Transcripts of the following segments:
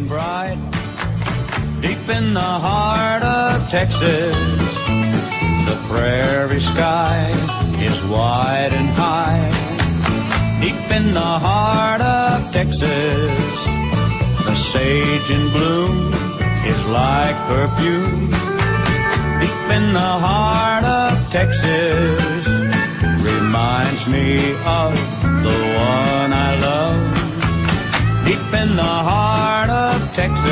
bright. Deep in the heart of Texas, the prairie sky is wide and high. Deep in the heart of Texas, the sage in bloom is like perfume. Deep in the heart of Texas, reminds me of the one I love. Deep in the heart Texas.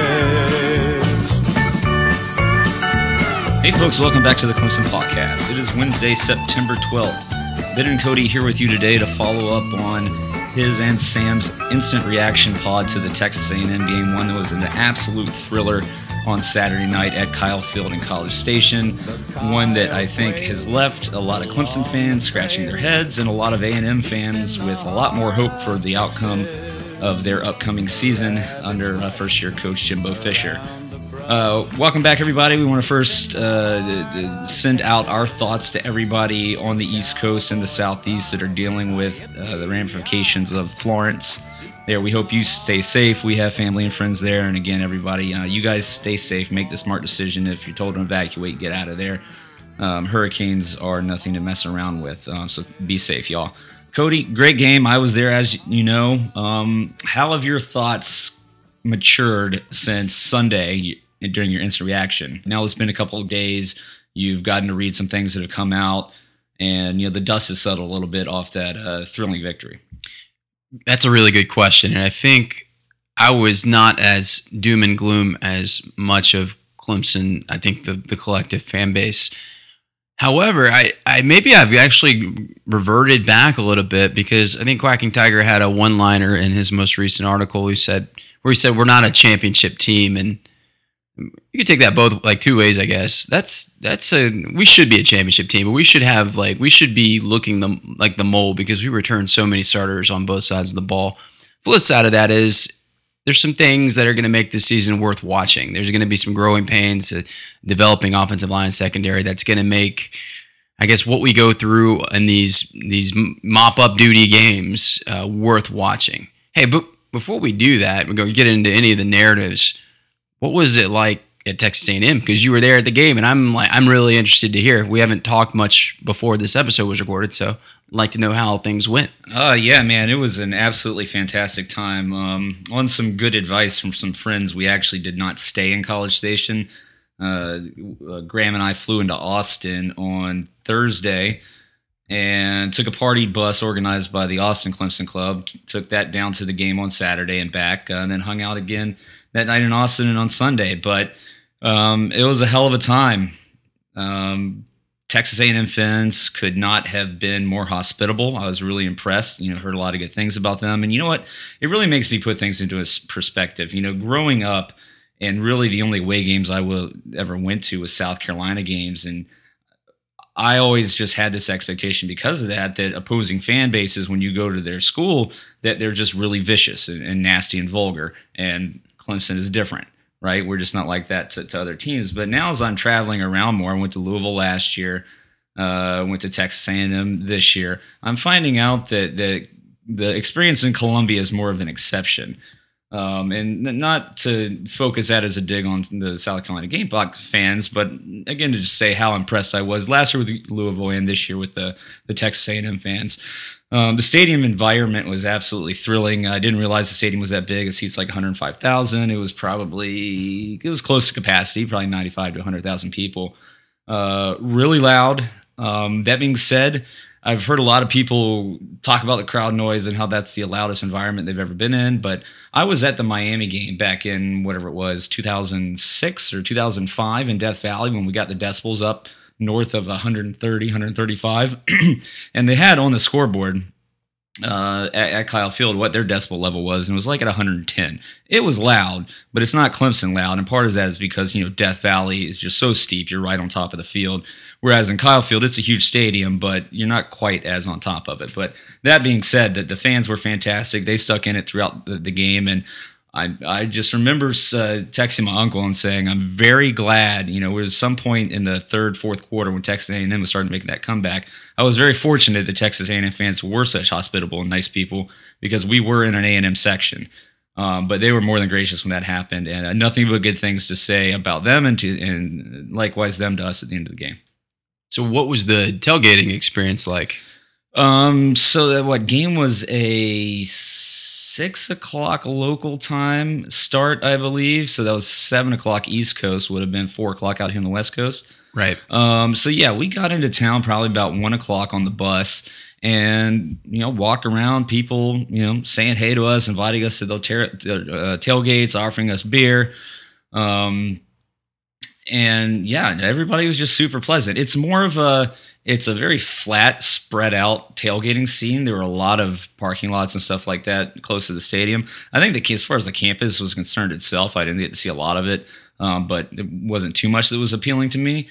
Hey, folks, welcome back to the Clemson Podcast. It is Wednesday, September 12th. Ben and Cody here with you today to follow up on his and Sam's instant reaction pod to the Texas A&M game, one that was an absolute thriller on Saturday night at Kyle Field in College Station, one that I think has left a lot of Clemson fans scratching their heads and a lot of A&M fans with a lot more hope for the outcome of their upcoming season under uh, first-year coach Jimbo Fisher. Uh, welcome back, everybody. We want to first uh, send out our thoughts to everybody on the East Coast and the Southeast that are dealing with uh, the ramifications of Florence. There, we hope you stay safe. We have family and friends there, and again, everybody, uh, you guys stay safe. Make the smart decision. If you're told to evacuate, get out of there. Um, hurricanes are nothing to mess around with, uh, so be safe, y'all. Cody, great game. I was there, as you know. Um, how have your thoughts matured since Sunday during your instant reaction? Now it's been a couple of days. You've gotten to read some things that have come out, and you know the dust has settled a little bit off that uh, thrilling victory. That's a really good question. And I think I was not as doom and gloom as much of Clemson, I think the, the collective fan base. However, I, I maybe I've actually reverted back a little bit because I think Quacking Tiger had a one liner in his most recent article who said where he said we're not a championship team and you could take that both like two ways, I guess. That's that's a we should be a championship team, but we should have like we should be looking the like the mold because we return so many starters on both sides of the ball. Flip side of that is there's some things that are going to make this season worth watching. There's going to be some growing pains, developing offensive line and secondary. That's going to make, I guess, what we go through in these these mop up duty games uh, worth watching. Hey, but before we do that, we're going to get into any of the narratives. What was it like at Texas A&M? Because you were there at the game, and I'm like, I'm really interested to hear. We haven't talked much before this episode was recorded, so like to know how things went. Uh, yeah, man, it was an absolutely fantastic time. Um, on some good advice from some friends, we actually did not stay in College Station. Uh, uh, Graham and I flew into Austin on Thursday and took a party bus organized by the Austin Clemson Club. T- took that down to the game on Saturday and back, uh, and then hung out again that night in Austin and on Sunday. But um, it was a hell of a time. Um, Texas A&M fans could not have been more hospitable. I was really impressed. You know, heard a lot of good things about them, and you know what? It really makes me put things into a perspective. You know, growing up, and really the only way games I will ever went to was South Carolina games, and I always just had this expectation because of that that opposing fan bases, when you go to their school, that they're just really vicious and, and nasty and vulgar. And Clemson is different, right? We're just not like that to, to other teams. But now, as I'm traveling around more, I went to Louisville last year, uh, went to Texas A&M this year. I'm finding out that the experience in Columbia is more of an exception. Um, and not to focus that as a dig on the South Carolina Gamecocks fans, but again to just say how impressed I was last year with Louisville and this year with the the Texas A&M fans. Um, the stadium environment was absolutely thrilling. I didn't realize the stadium was that big. It seats like 105,000. It was probably it was close to capacity, probably 95 to 100,000 people. Uh, really loud. Um, that being said, I've heard a lot of people talk about the crowd noise and how that's the loudest environment they've ever been in. But I was at the Miami game back in whatever it was, 2006 or 2005 in Death Valley when we got the decibels up north of 130, 135. and they had on the scoreboard uh, at, at Kyle Field what their decibel level was, and it was like at 110. It was loud, but it's not Clemson loud, and part of that is because you know Death Valley is just so steep. You're right on top of the field, whereas in Kyle Field it's a huge stadium, but you're not quite as on top of it. But that being said, that the fans were fantastic. They stuck in it throughout the, the game, and I, I just remember uh, texting my uncle and saying, I'm very glad, you know, it was some point in the third, fourth quarter when Texas A&M was starting to make that comeback. I was very fortunate that Texas A&M fans were such hospitable and nice people because we were in an A&M section. Um, but they were more than gracious when that happened, and uh, nothing but good things to say about them, and to, and likewise them to us at the end of the game. So, what was the tailgating experience like? Um, so that what game was a six o'clock local time start, I believe. So that was seven o'clock East Coast, would have been four o'clock out here on the West Coast. Right. Um, so yeah, we got into town probably about one o'clock on the bus and you know walk around people you know saying hey to us inviting us to the uh, tailgates offering us beer um, and yeah everybody was just super pleasant it's more of a it's a very flat, spread out tailgating scene. There were a lot of parking lots and stuff like that close to the stadium. I think the as far as the campus was concerned itself, I didn't get to see a lot of it, um, but it wasn't too much that was appealing to me.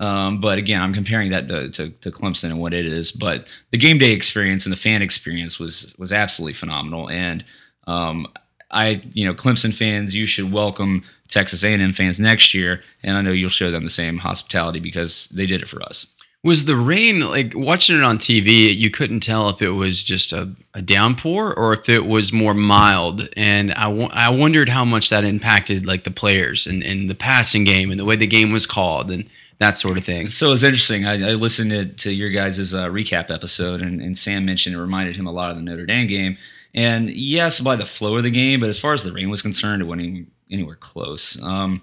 Um, but again, I'm comparing that to, to, to, Clemson and what it is. But the game day experience and the fan experience was was absolutely phenomenal. And um, I, you know, Clemson fans, you should welcome Texas A&M fans next year, and I know you'll show them the same hospitality because they did it for us. Was the rain like watching it on TV? You couldn't tell if it was just a, a downpour or if it was more mild. And I, w- I wondered how much that impacted like the players and, and the passing game and the way the game was called and that sort of thing. So it's interesting. I, I listened to, to, your guys' uh, recap episode, and, and Sam mentioned it reminded him a lot of the Notre Dame game. And yes, by the flow of the game, but as far as the rain was concerned, it wasn't anywhere close. Um,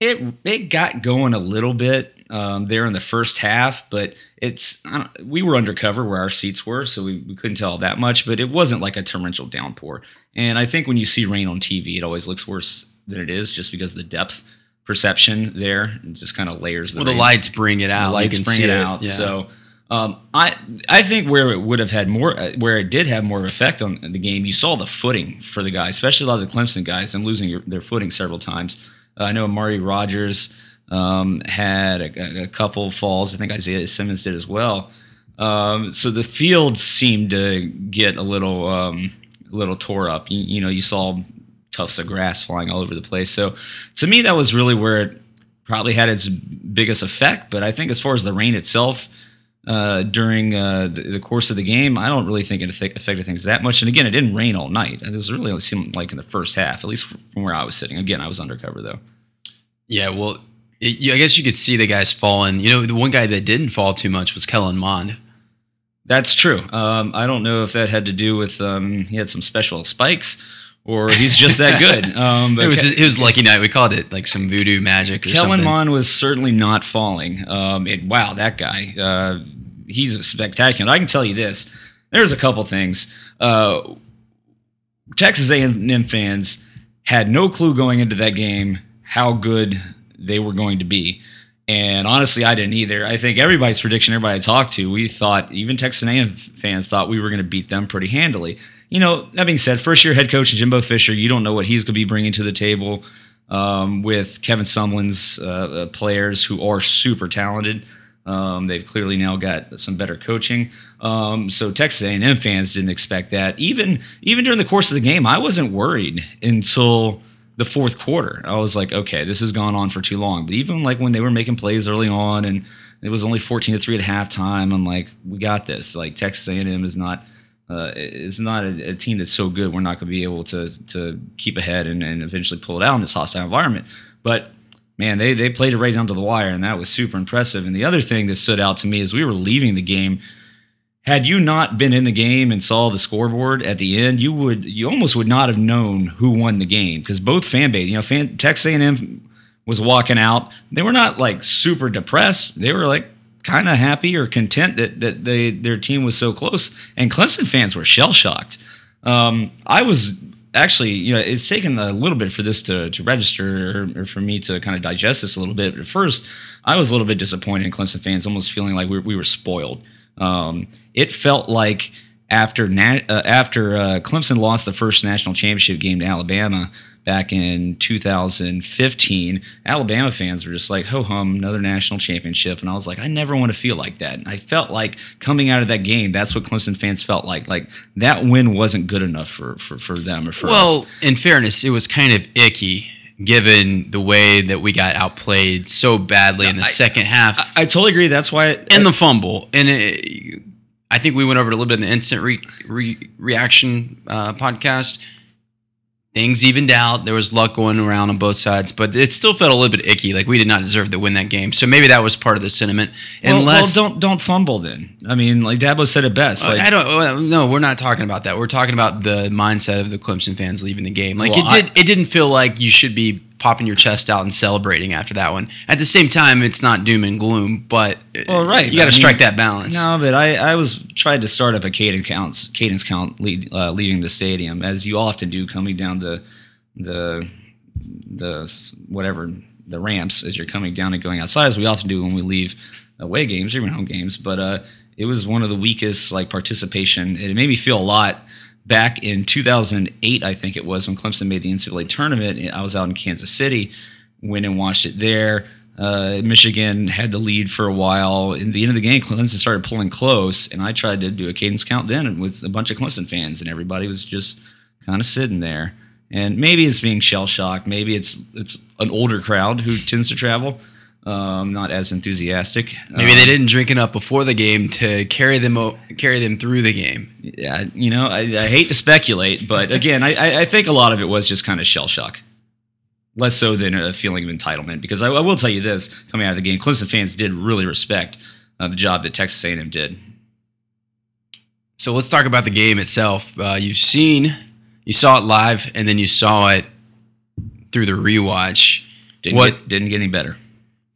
it it got going a little bit um, there in the first half, but it's we were undercover where our seats were, so we, we couldn't tell that much. But it wasn't like a torrential downpour. And I think when you see rain on TV, it always looks worse than it is, just because the depth perception there just kind of layers. The well, rain. the lights bring it out. The lights bring it, it, out. Yeah. So. Um, I I think where it would have had more, uh, where it did have more effect on the game, you saw the footing for the guys, especially a lot of the Clemson guys, and losing your, their footing several times. Uh, I know Amari Rodgers um, had a, a, couple falls. I think Isaiah Simmons did as well. Um, so the field seemed to get a little um, little tore up. You, you, know, you saw tufts of grass flying all over the place. So to me, that was really where it probably had its biggest effect. But I think as far as the rain itself. Uh, during uh, the, the, course of the game, I don't really think it affected things that much. And again, it didn't rain all night. It was really it seemed like in the first half, at least from where I was sitting. Again, I was undercover though. Yeah, well, it, I guess you could see the guys falling. You know, the one guy that didn't fall too much was Kellen Mond. That's true. Um, I don't know if that had to do with um, he had some special spikes or he's just that good. Um, it was Ke- it was lucky night. We called it like some voodoo magic. Kellen something. Mond was certainly not falling. Um, it, wow, that guy, uh, he's spectacular. I can tell you this. There's a couple things. Uh, Texas A&M fans had no clue going into that game how good they were going to be. And honestly, I didn't either. I think everybody's prediction, everybody I talked to, we thought, even Texas A&M fans thought we were going to beat them pretty handily. You know, that being said, first year head coach Jimbo Fisher, you don't know what he's going to be bringing to the table um, with Kevin Sumlin's uh, uh, players who are super talented. Um, they've clearly now got some better coaching. Um, so Texas A&M fans didn't expect that. Even even during the course of the game, I wasn't worried until the fourth quarter. I was like, okay, this has gone on for too long. But even like when they were making plays early on and it was only 14 to 3 at halftime, I'm like, we got this. Like Texas A&M is not uh, is not a, a, team that's so good we're not going to be able to to keep ahead and, and eventually pull it out in this hostile environment. But man, they they played it right down to the wire, and that was super impressive. And the other thing that stood out to me is we were leaving the game had you not been in the game and saw the scoreboard at the end, you would you almost would not have known who won the game because both fan base, you know, fan, Texas A&M was walking out. They were not like super depressed. They were like kind of happy or content that that they their team was so close. And Clemson fans were shell shocked. Um, I was actually, you know, it's taken a little bit for this to, to register or, or, for me to kind of digest this a little bit. But at first, I was a little bit disappointed in Clemson fans, almost feeling like we, we were spoiled. Um, it felt like after uh, after uh, Clemson lost the first national championship game to Alabama back in 2015, Alabama fans were just like, "Ho hum, another national championship," and I was like, "I never want to feel like that." And I felt like coming out of that game, that's what Clemson fans felt like. Like that win wasn't good enough for for, for them or for us. Well, in fairness, it was kind of icky given the way that we got outplayed so badly in the second half I totally agree. That's why. and the fumble. And it, I think we went over it a little bit in the instant re, re, reaction uh, podcast. Things evened out. There was luck going around on both sides, but it still felt a little bit icky. Like we did not deserve to win that game. So maybe that was part of the sentiment. well, Unless well, don't don't fumble then. I mean, like Dabo said it best. Uh, like, I don't. Uh, no, we're not talking about that. We're talking about the mindset of the Clemson fans leaving the game. Like Well, it did. it didn't feel like you should be popping your chest out and celebrating after that one. At the same time, it's not doom and gloom, but Well, right. you got to strike mean, that balance. No, but I, I was tried to start up a cadence counts cadence count lead, uh, leaving the stadium as you often do coming down the the the whatever the ramps as you're coming down and going outside as we often do when we leave away games or even home games. But uh, it was one of the weakest like participation. It made me feel a lot back in 2008, I think it was when Clemson made the NCAA tournament. I was out in Kansas City, went and watched it there. Uh, Michigan had the lead for a while. In the end of the game, Clemson started pulling close, and I tried to do a cadence count then with a bunch of Clemson fans, and everybody was just kind of sitting there. And maybe it's being shell shocked. Maybe it's it's an older crowd who tends to travel, um, not as enthusiastic. Maybe Um, they didn't drink enough before the game to carry them o- carry them through the game. Yeah, you know, I, I hate to speculate, but again, I- I, think a lot of it was just kind of shell shock, less so than a feeling of entitlement. Because I, I will tell you this: coming out of the game, Clemson fans did really respect uh, the job that Texas A&M did. So let's talk about the game itself. Uh, you've seen, you saw it live, and then you saw it through the rewatch. Didn't What- get, didn't get any better.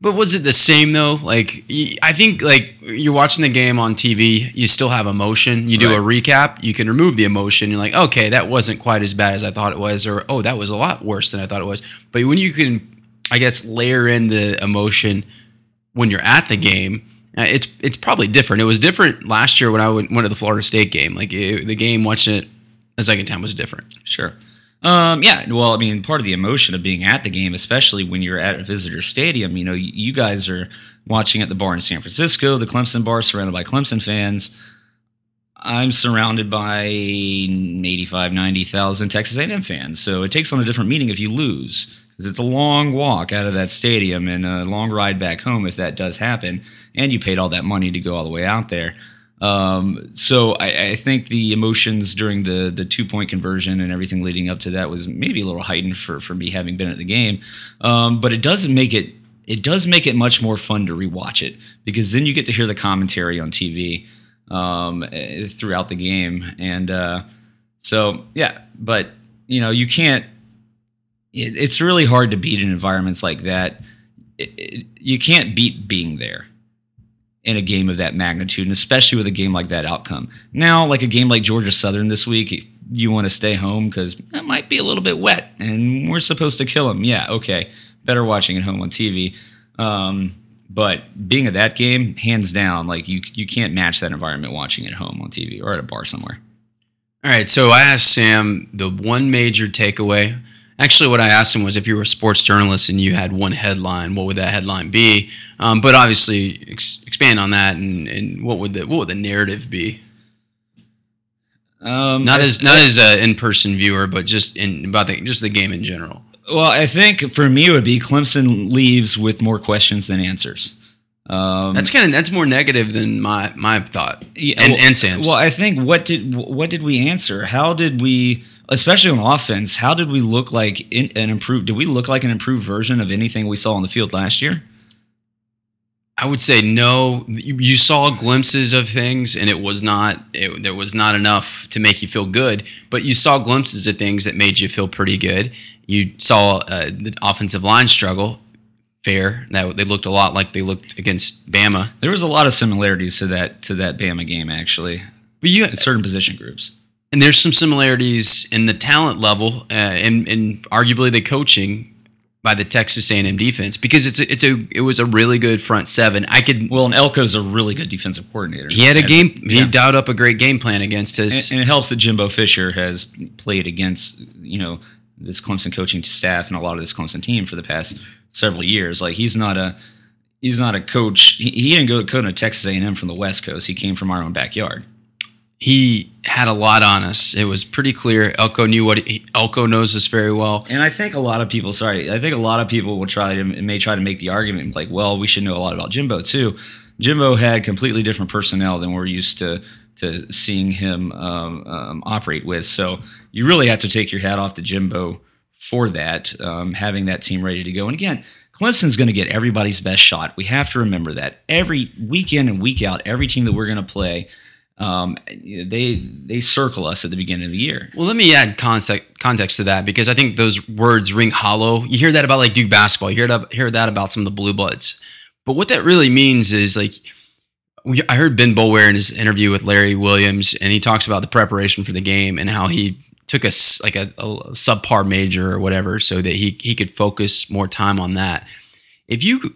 But was it the same though? Like I think like you're watching the game on TV, you still have emotion. You do a recap, you can remove the emotion. You're like, okay, that wasn't quite as bad as I thought it was, or oh, that was a lot worse than I thought it was. But when you can, I guess, layer in the emotion when you're at the game, uh, it's it's probably different. It was different last year when I went, went to the Florida State game. Like it, the game, watching it the second time was different. Sure. Um, yeah, well, I mean, part of the emotion of being at the game, especially when you're at a visitor stadium, you know, you, guys are watching at the bar in San Francisco, the Clemson bar, surrounded by Clemson fans. I'm surrounded by 85, 90,000 Texas A&M fans, so it takes on a different meaning if you lose, because it's a long walk out of that stadium and a long ride back home if that does happen, and you paid all that money to go all the way out there. Um, so I, I think the emotions during the the two point conversion and everything leading up to that was maybe a little heightened for for me having been at the game. Um, but it doesn't make it it does make it much more fun to rewatch it because then you get to hear the commentary on TV um, eh, throughout the game, and uh, so yeah. But you know you can't. It, it's really hard to beat in environments like that. It, it, you can't beat being there in a game of that magnitude, and especially with a game like that outcome. Now, like a game like Georgia Southern this week, you want to stay home because it might be a little bit wet, and we're supposed to kill them. Yeah, okay, better watching at home on TV. Um, but being at that game, hands down, like you you can't match that environment watching at home on TV or at a bar somewhere. All right, so I asked Sam the one major takeaway. Actually, what I asked him was if you were a sports journalist and you had one headline, what would that headline be? Um, but obviously, ex- expand on that and, and what would the what would the narrative be? Um, Not I- as not as an in person viewer, but just in about the just the game in general. Well, I think for me it would be Clemson leaves with more questions than answers. Um, That's kind of that's more negative than my my thought Yeah, and well- and Sam's. Well, I think what did what did we answer? How did we, especially on offense, how did we look like in, an improved? Did we look like an improved version of anything we saw on the field last year? I would say no. You you saw glimpses of things, and it was not. It, there was not enough to make you feel good. But you saw glimpses of things that made you feel pretty good. You saw uh, the offensive line struggle. Fair. That they looked a lot like they looked against Bama. There was a lot of similarities to that to that Bama game actually, But you in certain position groups. And there's some similarities in the talent level uh, and and arguably the coaching by the Texas A&M defense because it's a, it's a it was a really good front seven. I could Well, and Elko's a really good defensive coordinator. he had a game he yeah. dialed up a great game plan against us. and, and it helps that Jimbo Fisher has played against you know this Clemson coaching staff and a lot of this Clemson team for the past several years. Like he's not a he's not a coach. He, he didn't go to coach at Texas A&M from the West Coast. He came from our own backyard. He had a lot on us. It was pretty clear. Elko knew what he, Elko knows us very well. And I think a lot of people, sorry, I think a lot of people will try to may try to make the argument like, well, we should know a lot about Jimbo too. Jimbo had completely different personnel than we're used to to seeing him um, um, operate with. So you really have to take your hat off to Jimbo for that, um, having that team ready to go. And again, Clemson's going to get everybody's best shot. We have to remember that every week in and week out, every team that we're going to play, um, they they circle us at the beginning of the year. Well, let me add context context to that because I think those words ring hollow. You hear that about like Duke basketball. You hear that hear that about some of the blue bloods. But what that really means is like we, I heard Ben Boulware in his interview with Larry Williams, and he talks about the preparation for the game and how he took a like a, a subpar major or whatever so that he he could focus more time on that. If you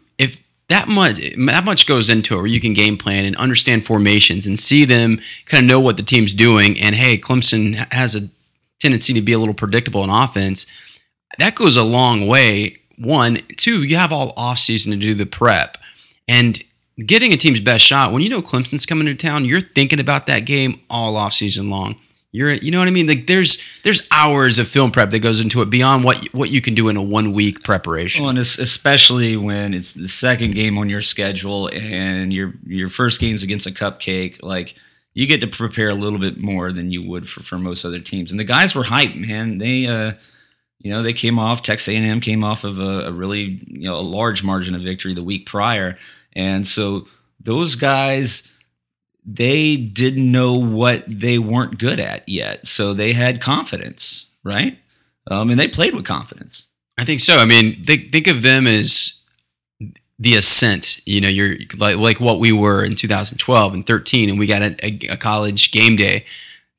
that much that much goes into it where you can game plan and understand formations and see them kind of know what the team's doing and hey Clemson has a tendency to be a little predictable in offense. That goes a long way. One two you have all off season to do the prep. And getting a team's best shot when you know Clemson's coming to town you're thinking about that game all off season long you're you know what I mean like there's there's hours of film prep that goes into it beyond what what you can do in a one week preparation Well, and es- especially when it's the second game on your schedule and your your first game's against a cupcake, like you get to prepare a little bit more than you would for, for most other teams. And the guys were hyped, man. They, uh, you know, they came off. Texas A&M came off of a, a really, you know, a large margin of victory the week prior, and so those guys they didn't know what they weren't good at yet, so they had confidence, right? Um, and they played with confidence. I think so. I mean, think think of them as the ascent. You know, you're like like what we were in 2012 and 13, and we got a, a, a college game day.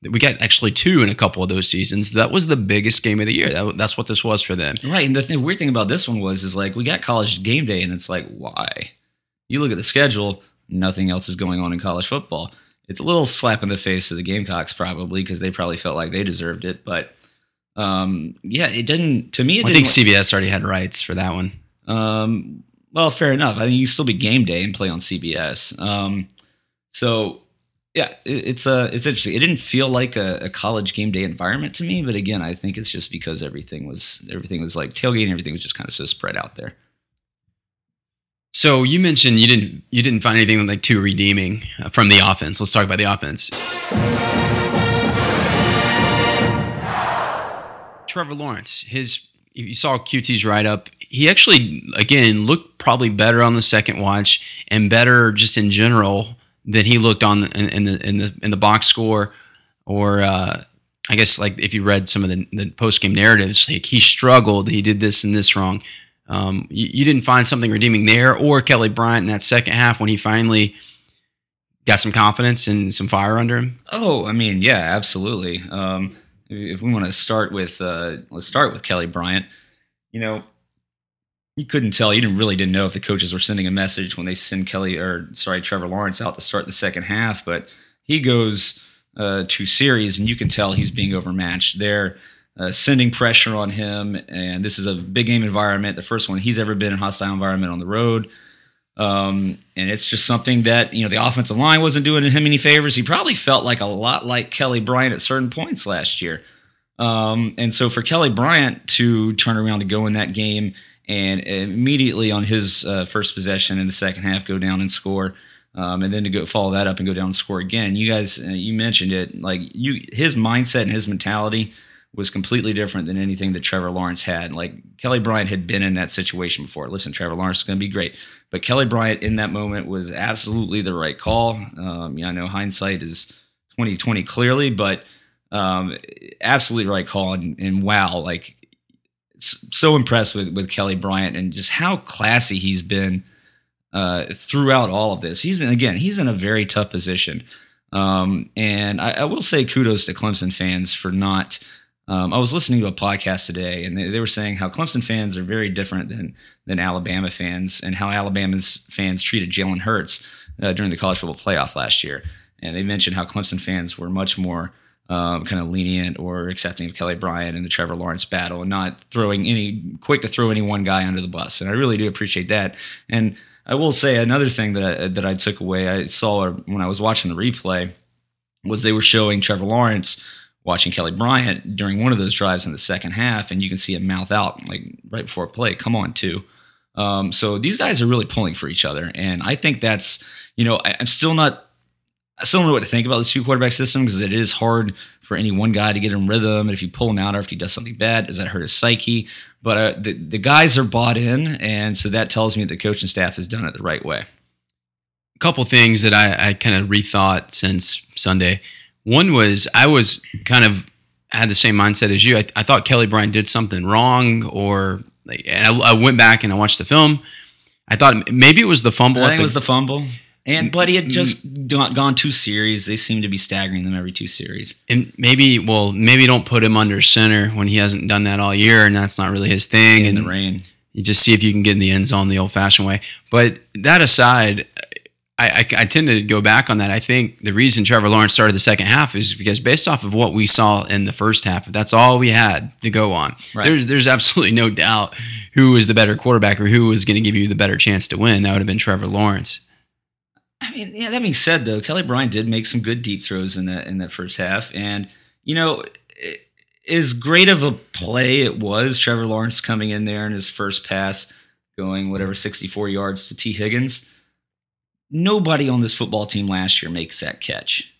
We got actually two in a couple of those seasons. That was the biggest game of the year. That, that's what this was for them. Right, and the thing, weird thing about this one was is like we got college game day, and it's like why? You look at the schedule, nothing else is going on in college football. It's a little slap in the face to the Gamecocks probably because they probably felt like they deserved it, but um, yeah, it didn't. To me, it I think. CBS already had rights for that one. Um, well, fair enough. I mean, you still be game day and play on CBS. Um, so yeah, it, it's uh, it's interesting. It didn't feel like a, a college game day environment to me, but again, I think it's just because everything was everything was like tailgating. And everything was just kind of so spread out there. So you mentioned you didn't you didn't find anything like too redeeming uh, from the offense. Let's talk about the offense. Trevor Lawrence, his you saw QT's write up, he actually again looked probably better on the second watch and better just in general than he looked on in, in the in the in the box score or uh, I guess like if you read some of the, the post game narratives, like he struggled, he did this and this wrong. Um, you, you didn't find something redeeming there, or Kelly Bryant in that second half when he finally got some confidence and some fire under him. Oh, I mean, yeah, absolutely. Um, if we want to start with, uh, let's start with Kelly Bryant. You know, you couldn't tell. You didn't really didn't know if the coaches were sending a message when they send Kelly or sorry Trevor Lawrence out to start the second half, but he goes uh, to series, and you can tell he's being overmatched. They're uh, sending pressure on him, and this is a big game environment. The first one he's ever been in hostile environment on the road. Um, and it's just something that, you know, the offensive line wasn't doing him any favors. He probably felt like a lot like Kelly Bryant at certain points last year. Um, and so for Kelly Bryant to turn around to go in that game and immediately on his uh, first possession in the second half go down and score, um, and then to go follow that up and go down and score again. You guys, uh, you mentioned it, like you, his mindset and his mentality was completely different than anything that Trevor Lawrence had. Like Kelly Bryant had been in that situation before. Listen, Trevor Lawrence is going to be great, but Kelly Bryant in that moment was absolutely the right call. Um, yeah, I know hindsight is twenty twenty clearly, but um, absolutely right call. And, and wow, like so impressed with with Kelly Bryant and just how classy he's been uh, throughout all of this. He's in, again, he's in a very tough position. Um, and I, I will say kudos to Clemson fans for not Um, I was listening to a podcast today, and they, they were saying how Clemson fans are very different than than Alabama fans, and how Alabama's fans treated Jalen Hurts uh, during the college football playoff last year. And they mentioned how Clemson fans were much more um, kind of lenient or accepting of Kelly Bryant and the Trevor Lawrence battle, and not throwing any quick to throw any one guy under the bus. And I really do appreciate that. And I will say another thing that I, that I took away, I saw when I was watching the replay, was they were showing Trevor Lawrence watching Kelly Bryant during one of those drives in the second half, and you can see him mouth out like right before play, "Come on, too." Um, so these guys are really pulling for each other, and I think that's you know I, I'm still not I still don't know what to think about this two quarterback system because it is hard for any one guy to get in rhythm. And if you pull him out or if he does something bad, does that hurt his psyche? But uh, the, the guys are bought in. And so that tells me the coaching staff has done it the right way. A couple things that I, I kind of rethought since Sunday. One was I was kind of had the same mindset as you. I, I thought Kelly Bryant did something wrong, or like, and I, I, went back and I watched the film. I thought maybe it was the fumble. I think the, it was the fumble. And but he had mm, just mm. gone two series. They seem to be staggering them every two series. And maybe, well, maybe don't put him under center when he hasn't done that all year, and that's not really his thing. In and the rain, you just see if you can get in the end zone the old-fashioned way. But that aside, I, I, I tend to go back on that. I think the reason Trevor Lawrence started the second half is because based off of what we saw in the first half, that's all we had to go on, right. there's there's absolutely no doubt who was the better quarterback or who was going to give you the better chance to win. That would have been Trevor Lawrence. I mean, yeah. That being said, though, Kelly Bryant did make some good deep throws in that in that first half, and you know, it, as great of a play it was, Trevor Lawrence coming in there in his first pass, going whatever sixty four yards to Tee Higgins. Nobody on this football team last year makes that catch.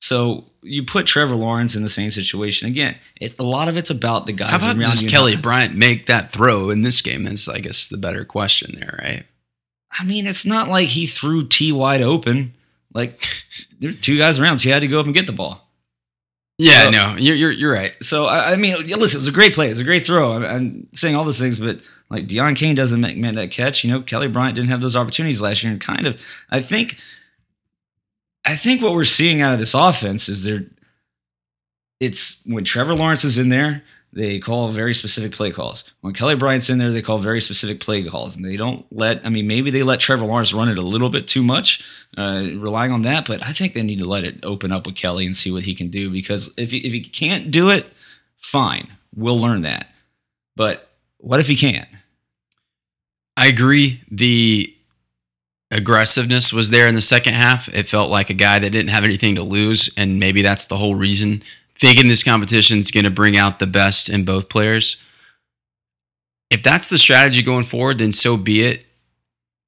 So you put Trevor Lawrence in the same situation again. It, a lot of it's about the guys. How about does Kelly Bryant make that throw in this game? Is I guess the better question there, right? I mean, it's not like he threw Tee wide open. Like there were two guys around, so he had to go up and get the ball. Yeah, so, no, you're, you're you're right. So I, I, mean, listen, it was a great play. It was a great throw. I'm, I'm saying all those things, but like Deon Cain doesn't make, make that catch. You know, Kelly Bryant didn't have those opportunities last year, and kind of, I think, I think what we're seeing out of this offense is there. It's when Trevor Lawrence is in there, they call very specific play calls. When Kelly Bryant's in there, they call very specific play calls, and they don't let. I mean, maybe they let Trevor Lawrence run it a little bit too much, uh, relying on that. But I think they need to let it open up with Kelly and see what he can do. Because if he, if he can't do it, fine, we'll learn that. But what if he can't? I agree. The aggressiveness was there in the second half. It felt like a guy that didn't have anything to lose, and maybe that's the whole reason thinking this competition is going to bring out the best in both players. If that's the strategy going forward, then so be it.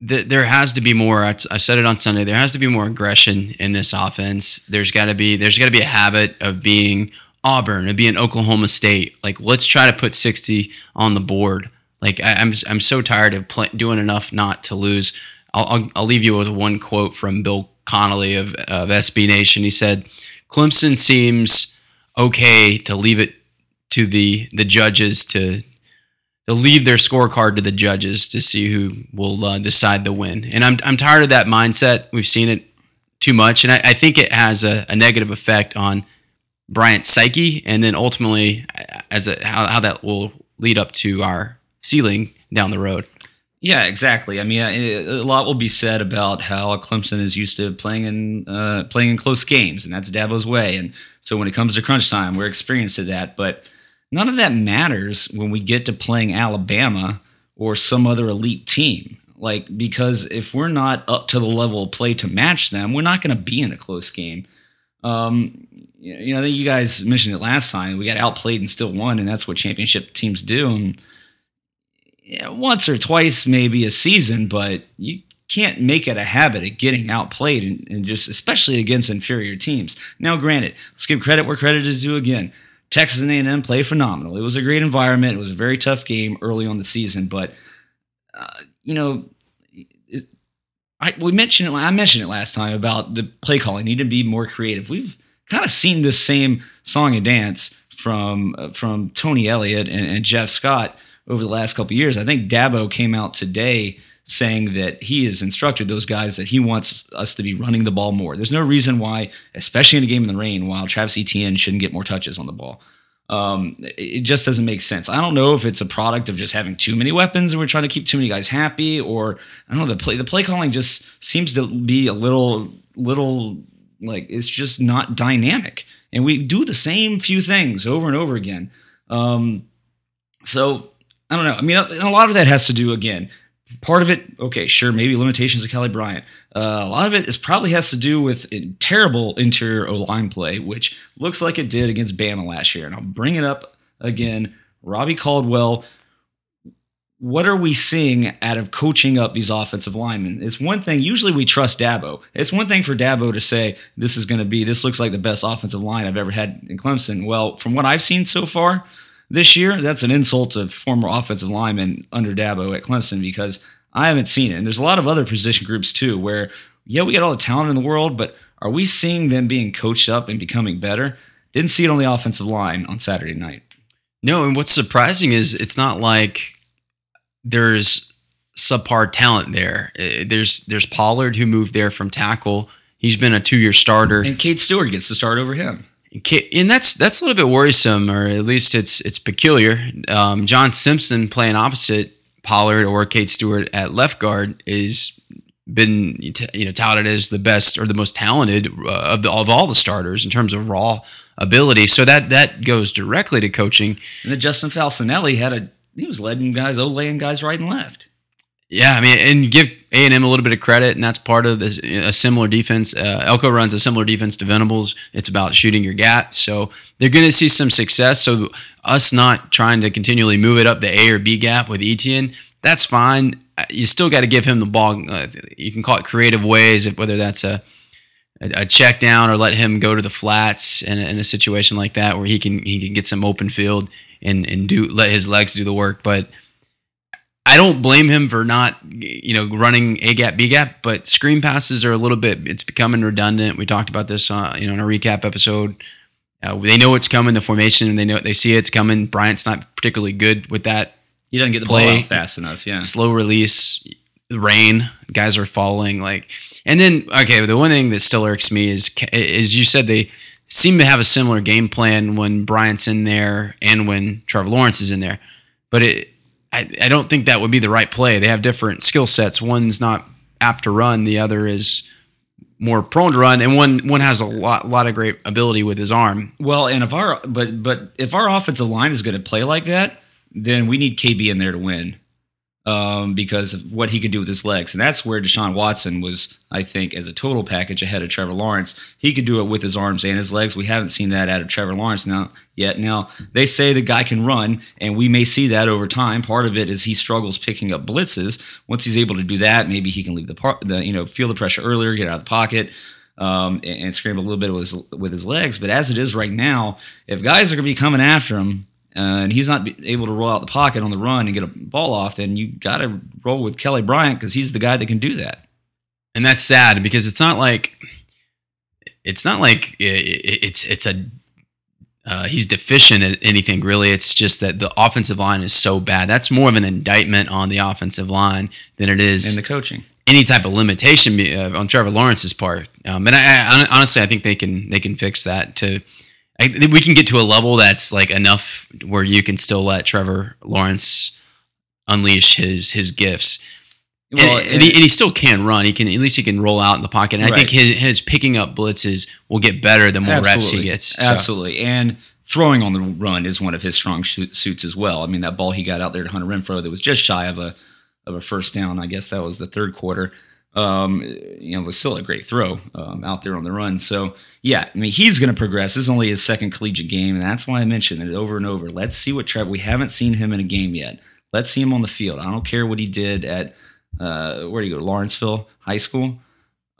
There has to be more. I said it on Sunday. There has to be more aggression in this offense. There's got to be. There's got to be a habit of being Auburn, it'd be being Oklahoma State. Like let's try to put 60 on the board. Like I, am I'm, I'm so tired of play, doing enough not to lose. I'll, I'll, I'll leave you with one quote from Bill Connelly of, of SB Nation. He said, "Clemson seems." okay to leave it to the the judges to to leave their scorecard to the judges to see who will uh, decide the win. And I'm I'm tired of that mindset. We've seen it too much, and I, I think it has a, a, negative effect on Bryant's psyche, and then ultimately as a, how, how that will lead up to our ceiling down the road. Yeah, exactly. I mean, a lot will be said about how Clemson is used to playing in uh, playing in close games, and that's Dabo's way. And so when it comes to crunch time, we're experienced to that. But none of that matters when we get to playing Alabama or some other elite team. Like because if we're not up to the level of play to match them, we're not going to be in a close game. Um, you know, I think you guys mentioned it last time. We got outplayed and still won, and that's what championship teams do. And once or twice, maybe a season, but you can't make it a habit of getting outplayed and, and just especially against inferior teams. Now, granted, let's give credit where credit is due again. Texas and A&M played phenomenal. It was a great environment. It was a very tough game early on the season, but uh, you know, I we mentioned it. I mentioned it last time about the play calling need to be more creative. We've kind of seen this same song and dance from from Tony Elliott and, and Jeff Scott over the last couple years. I think Dabo came out today saying that he has instructed those guys that he wants us to be running the ball more. There's no reason why, especially in a game in the rain, while Travis Etienne shouldn't get more touches on the ball. Um, it just doesn't make sense. I don't know if it's a product of just having too many weapons and we're trying to keep too many guys happy, or I don't know. The play the play calling just seems to be a little little like it's just not dynamic, and we do the same few things over and over again. Um, so I don't know. I mean, and a lot of that has to do again. Part of it, okay, sure, maybe limitations of Kelly Bryant. Uh, a lot of it is probably has to do with terrible interior O line play, which looks like it did against Bama last year. And I'll bring it up again. Robbie Caldwell. What are we seeing out of coaching up these offensive linemen? It's one thing. Usually we trust Dabo. It's one thing for Dabo to say this is going to be. This looks like the best offensive line I've ever had in Clemson. Well, from what I've seen so far, this year, that's an insult to former offensive linemen under Dabo at Clemson because I haven't seen it. And there's a lot of other position groups too where, yeah, we got all the talent in the world, but are we seeing them being coached up and becoming better? Didn't see it on the offensive line on Saturday night. No, and what's surprising is it's not like there's subpar talent there. There's there's Pollard who moved there from tackle. He's been a two year starter, and Kate Stewart gets to start over him and that's that's a little bit worrisome, or at least it's it's peculiar. Um, John Simpson playing opposite Pollard or Kate Stewart at left guard is been you know touted as the best or the most talented uh, of the, of all the starters in terms of raw ability. So that that goes directly to coaching. And Justin Falcinelli had a he was letting guys, oh, laying guys right and left. Yeah, I mean, and give A and M a little bit of credit, and that's part of this, a similar defense. Uh, Elko runs a similar defense to Venables. It's about shooting your gap, so they're going to see some success. So us not trying to continually move it up the A or B gap with Etienne, that's fine. Uh, you still got to give him the ball. Uh, you can call it creative ways, whether that's a a check down or let him go to the flats in a, in a situation like that where he can he can get some open field and and do let his legs do the work, but I don't blame him for not, you know, running a gap, b gap, but screen passes are a little bit. It's becoming redundant. We talked about this, uh, you know, in a recap episode. Uh, they know it's coming, the formation, and they know they see it's coming. Bryant's not particularly good with that. He doesn't get the play. ball out fast enough. Yeah, slow release, rain, guys are falling. Like, and then okay, the one thing that still irks me is, is you said they seem to have a similar game plan when Bryant's in there and when Trevor Lawrence is in there, but it I, I don't think that would be the right play. They have different skill sets. One's not apt to run, the other is more prone to run, and one one has a lot lot of great ability with his arm. Well, and if our but but if our offensive line is going to play like that, then we need KB in there to win um, because of what he could do with his legs. And that's where Deshaun Watson was, I think, as a total package ahead of Trevor Lawrence. He could do it with his arms and his legs. We haven't seen that out of Trevor Lawrence now yet. Now they say the guy can run, and we may see that over time. Part of it is he struggles picking up blitzes. Once he's able to do that, maybe he can leave the the you know, feel the pressure earlier, get out of the pocket. Um, and, and scramble a little bit with his, with his legs. But as it is right now, if guys are going to be coming after him, uh, and he's not able to roll out the pocket on the run and get a ball off, then you got to roll with Kelly Bryant because he's the guy that can do that. And that's sad because it's not like it's not like it's it's a uh, he's deficient at anything really. It's just that the offensive line is so bad. That's more of an indictment on the offensive line than it is in the coaching. Any type of limitation uh, on Trevor Lawrence's part. Um, and I, I, honestly, I think they can they can fix that to I, we can get to a level that's like enough where you can still let Trevor Lawrence unleash his his gifts. Well, and, and, he, and, he, still can run. He can at least he can roll out in the pocket. And right. I think his, his picking up blitzes will get better the more Absolutely. reps he gets. So. Absolutely, and throwing on the run is one of his strong suits as well. I mean, that ball he got out there to Hunter Renfrow that was just shy of a of a first down. I guess that was the third quarter um, you know, was still a great throw um, out there on the run. So, yeah, I mean, he's going to progress. This is only his second collegiate game, and that's why I mentioned it over and over. Let's see what Trevor. We haven't seen him in a game yet. Let's see him on the field. I don't care what he did at uh, where do you go, Lawrenceville High School.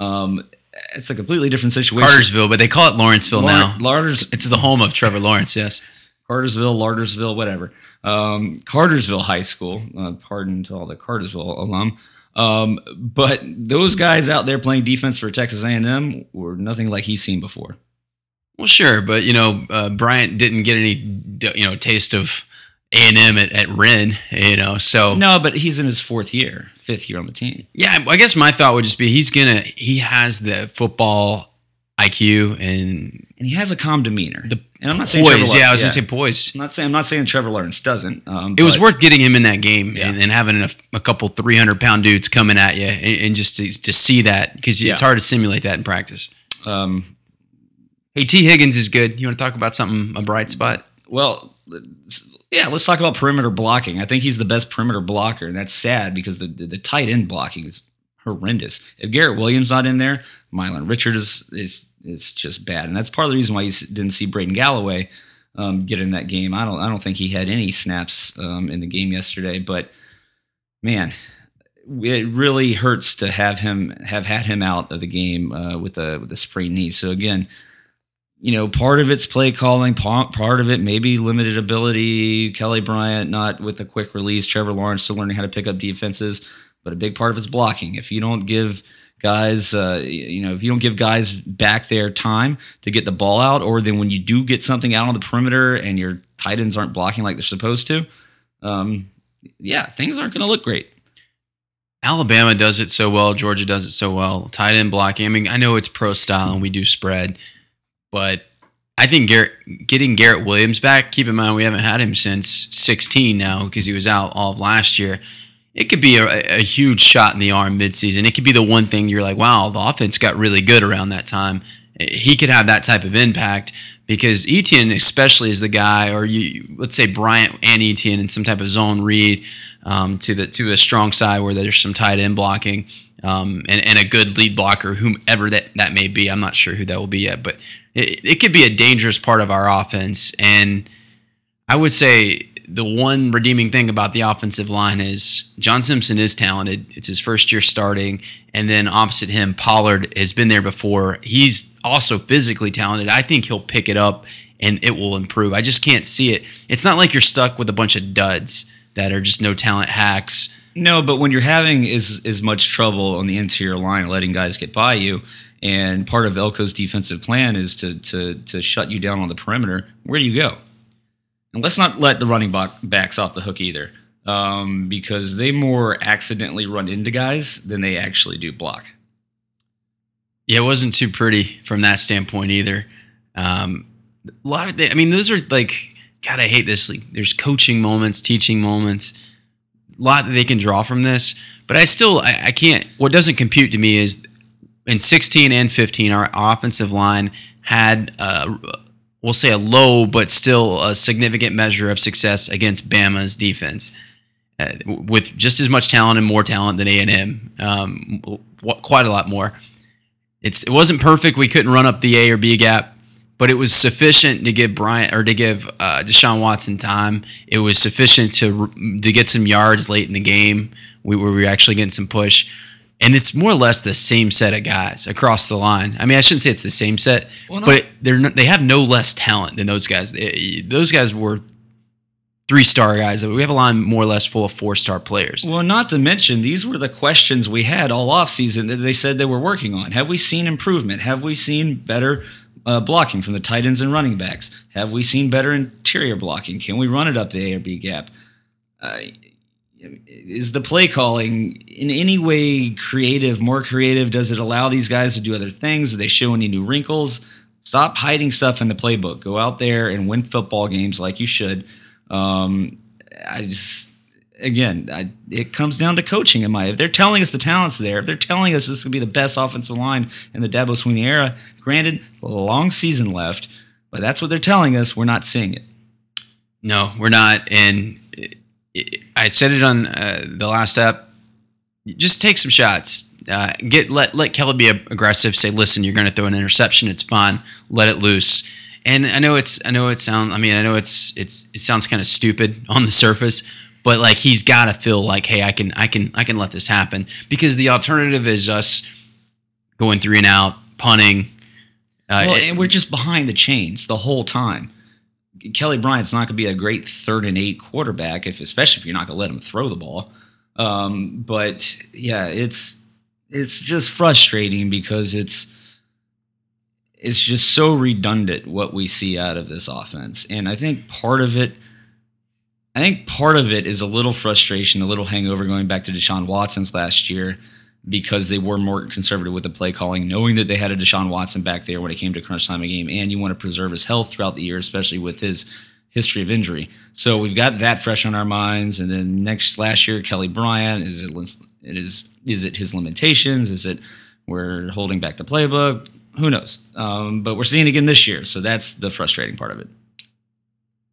Um, it's a completely different situation. Cartersville, but they call it Lawrenceville now. Larders, it's the home of Trevor Lawrence. Yes, Cartersville, Lardersville, whatever. Um, Cartersville High School. Uh, pardon to all the Cartersville alum. Um, but those guys out there playing defense for Texas A&M were nothing like he's seen before. Well, sure, but you know, uh, Bryant didn't get any you know taste of A and M at, at Wren, you know. So no, but he's in his fourth year, fifth year on the team. Yeah, I guess my thought would just be he's gonna he has the football IQ and And he has a calm demeanor. the and I'm not saying poise. Yeah, I was Lawrence- gonna say poise. I'm not saying I'm not saying Trevor Lawrence doesn't. Um, It was worth getting him in that game Yeah. and, and having a, a couple 300 pound dudes coming at you and, and just to, to see that because Yeah. it's hard to simulate that in practice. Um, Hey, Tee Higgins is good. You want to talk about something, a bright spot? well, yeah, let's talk about perimeter blocking. I think he's the best perimeter blocker, and that's sad because the the, the tight end blocking is horrendous. If Garrett Williams not in there, Milan Richards is is is just bad, and that's part of the reason why you didn't see Braden Galloway um, get in that game. I don't I don't think he had any snaps um, in the game yesterday, but man. It really hurts to have him have had him out of the game uh, with a with a sprained knee. So again, you know, part of it's play calling, part of it maybe limited ability. Kelly Bryant not with a quick release. Trevor Lawrence still learning how to pick up defenses, but a big part of it's blocking. If you don't give guys, uh, you know, if you don't give guys back their time to get the ball out, or then when you do get something out on the perimeter and your tight ends aren't blocking like they're supposed to, um, yeah, things aren't going to look great. Alabama does it so well. Georgia does it so well. Tight end blocking. I mean, I know it's pro style and we do spread, but I think Garrett, getting Garrett Williams back. Keep in mind we haven't had him since 16 now because he was out all of last year. It could be a, a huge shot in the arm midseason. It could be the one thing you're like, wow, the offense got really good around that time. He could have that type of impact because Etienne, especially, is the guy, or you let's say Bryant and Etienne in some type of zone read um, to the to a strong side where there's some tight end blocking um, and, and a good lead blocker, whomever that, that may be. I'm not sure who that will be yet, but it, it could be a dangerous part of our offense. And I would say the one redeeming thing about the offensive line is John Simpson is talented. It's his first year starting. And then opposite him, Pollard has been there before. He's also physically talented. I think he'll pick it up and it will improve. I just can't see it. It's not like you're stuck with a bunch of duds that are just no talent hacks. No, but when you're having as as much trouble on the interior line, letting guys get by you, and part of Elko's defensive plan is to to to shut you down on the perimeter. Where do you go? And let's not let the running backs off the hook either, um, because they more accidentally run into guys than they actually do block. Yeah, it wasn't too pretty from that standpoint either. Um, a lot of, the, I mean, those are like, God, I hate this league. There's coaching moments, teaching moments, a lot that they can draw from this. But I still, I, I can't. What doesn't compute to me is in 16 and 15, our, offensive line had, we'll say, a low but still a significant measure of success against Bama's defense. Uh, with just as much talent and more talent than A and M, um, quite a lot more it's it wasn't perfect. We couldn't run up the A or B gap, but it was sufficient to give Bryant or to give uh, Deshaun Watson time. It was sufficient to to get some yards late in the game. We were, we were actually getting some push, and it's more or less the same set of guys across the line. I mean, I shouldn't say it's the same set, Well, but they're they have no less talent than those guys. They- those guys were three star guys. We have a line more or less full of four star players. Well, not to mention, these were the questions we had all offseason that they said they were working on. Have we seen improvement? Have we seen better uh, blocking from the tight ends and running backs? Have we seen better interior blocking? Can we run it up the A or B gap? Uh, is the play calling in any way creative, more creative? Does it allow these guys to do other things? Do they show any new wrinkles? Stop hiding stuff in the playbook. Go out there and win football games like you should. Um, I just again, I, it comes down to coaching. Am I? If they're telling us the talent's there, if they're telling us this could be the best offensive line in the Dabo Swinney era, granted, long season left, but that's what they're telling us. We're not seeing it. No, we're not. And it- it- I said it on uh, the last app. Just take some shots. Uh, get let let Kelly be aggressive. Say, listen, you're going to throw an interception. It's fine. Let it loose. And I know it's I know it sounds. I mean, I know it's it's it sounds kind of stupid on the surface, but like he's got to feel like, hey, I can I can I can let this happen because the alternative is us going three and out, punting. Uh, Well, and we're just behind the chains the whole time. Kelly Bryant's not going to be a great third and eight quarterback, if especially if you're not going to let him throw the ball. Um, but yeah, it's it's just frustrating because it's it's just so redundant what we see out of this offense, and I think part of it. I think part of it is a little frustration, a little hangover going back to Deshaun Watson's last year because they were more conservative with the play calling, knowing that they had a Deshaun Watson back there when it came to crunch time of game, and you want to preserve his health throughout the year, especially with his history of injury. So we've got that fresh on our minds. And then next last year, Kelly Bryant is it it is is it his limitations? Is it we're holding back the playbook? Who knows? Um, but we're seeing it again this year, so that's the frustrating part of it.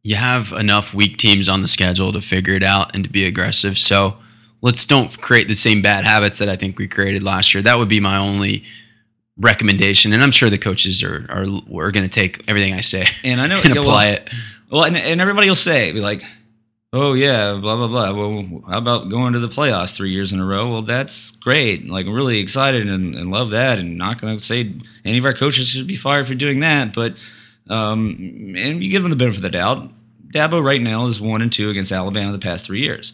You have enough weak teams on the schedule to figure it out and to be aggressive. So let's don't create the same bad habits that I think we created last year. That would be my only recommendation, and I'm sure the coaches are are, are going to take everything I say and I know and yeah, apply well, it. Well, and, and everybody will say, be like, oh, yeah, blah, blah, blah. Well, how about going to the playoffs three years in a row? Well, that's great. Like, really excited and, and love that. And not going to say any of our coaches should be fired for doing that. But, um, and you give them the benefit of the doubt. Dabo right now is one and two against Alabama the past three years.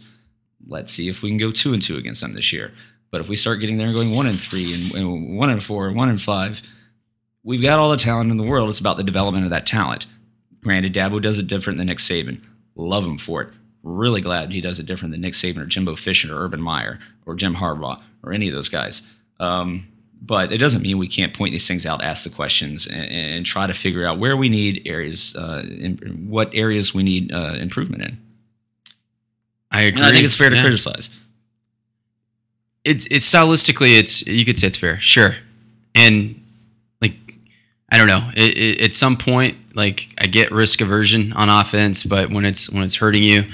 Let's see if we can go two and two against them this year. But if we start getting there and going one and three and, and one and four and one and five, we've got all the talent in the world. It's about the development of that talent. Granted, Dabo does it different than Nick Saban. Love him for it. Really glad he does it different than Nick Saban or Jimbo Fisher or Urban Meyer or Jim Harbaugh or any of those guys. Um, but it doesn't mean we can't point these things out, ask the questions, and, and try to figure out where we need areas, uh, in, what areas we need uh, improvement in. I agree. And I think it's fair to Yeah. criticize. it's it's stylistically it's you could say it's fair sure and like i don't know it, it, at some point like i get risk aversion on offense but when it's when it's hurting you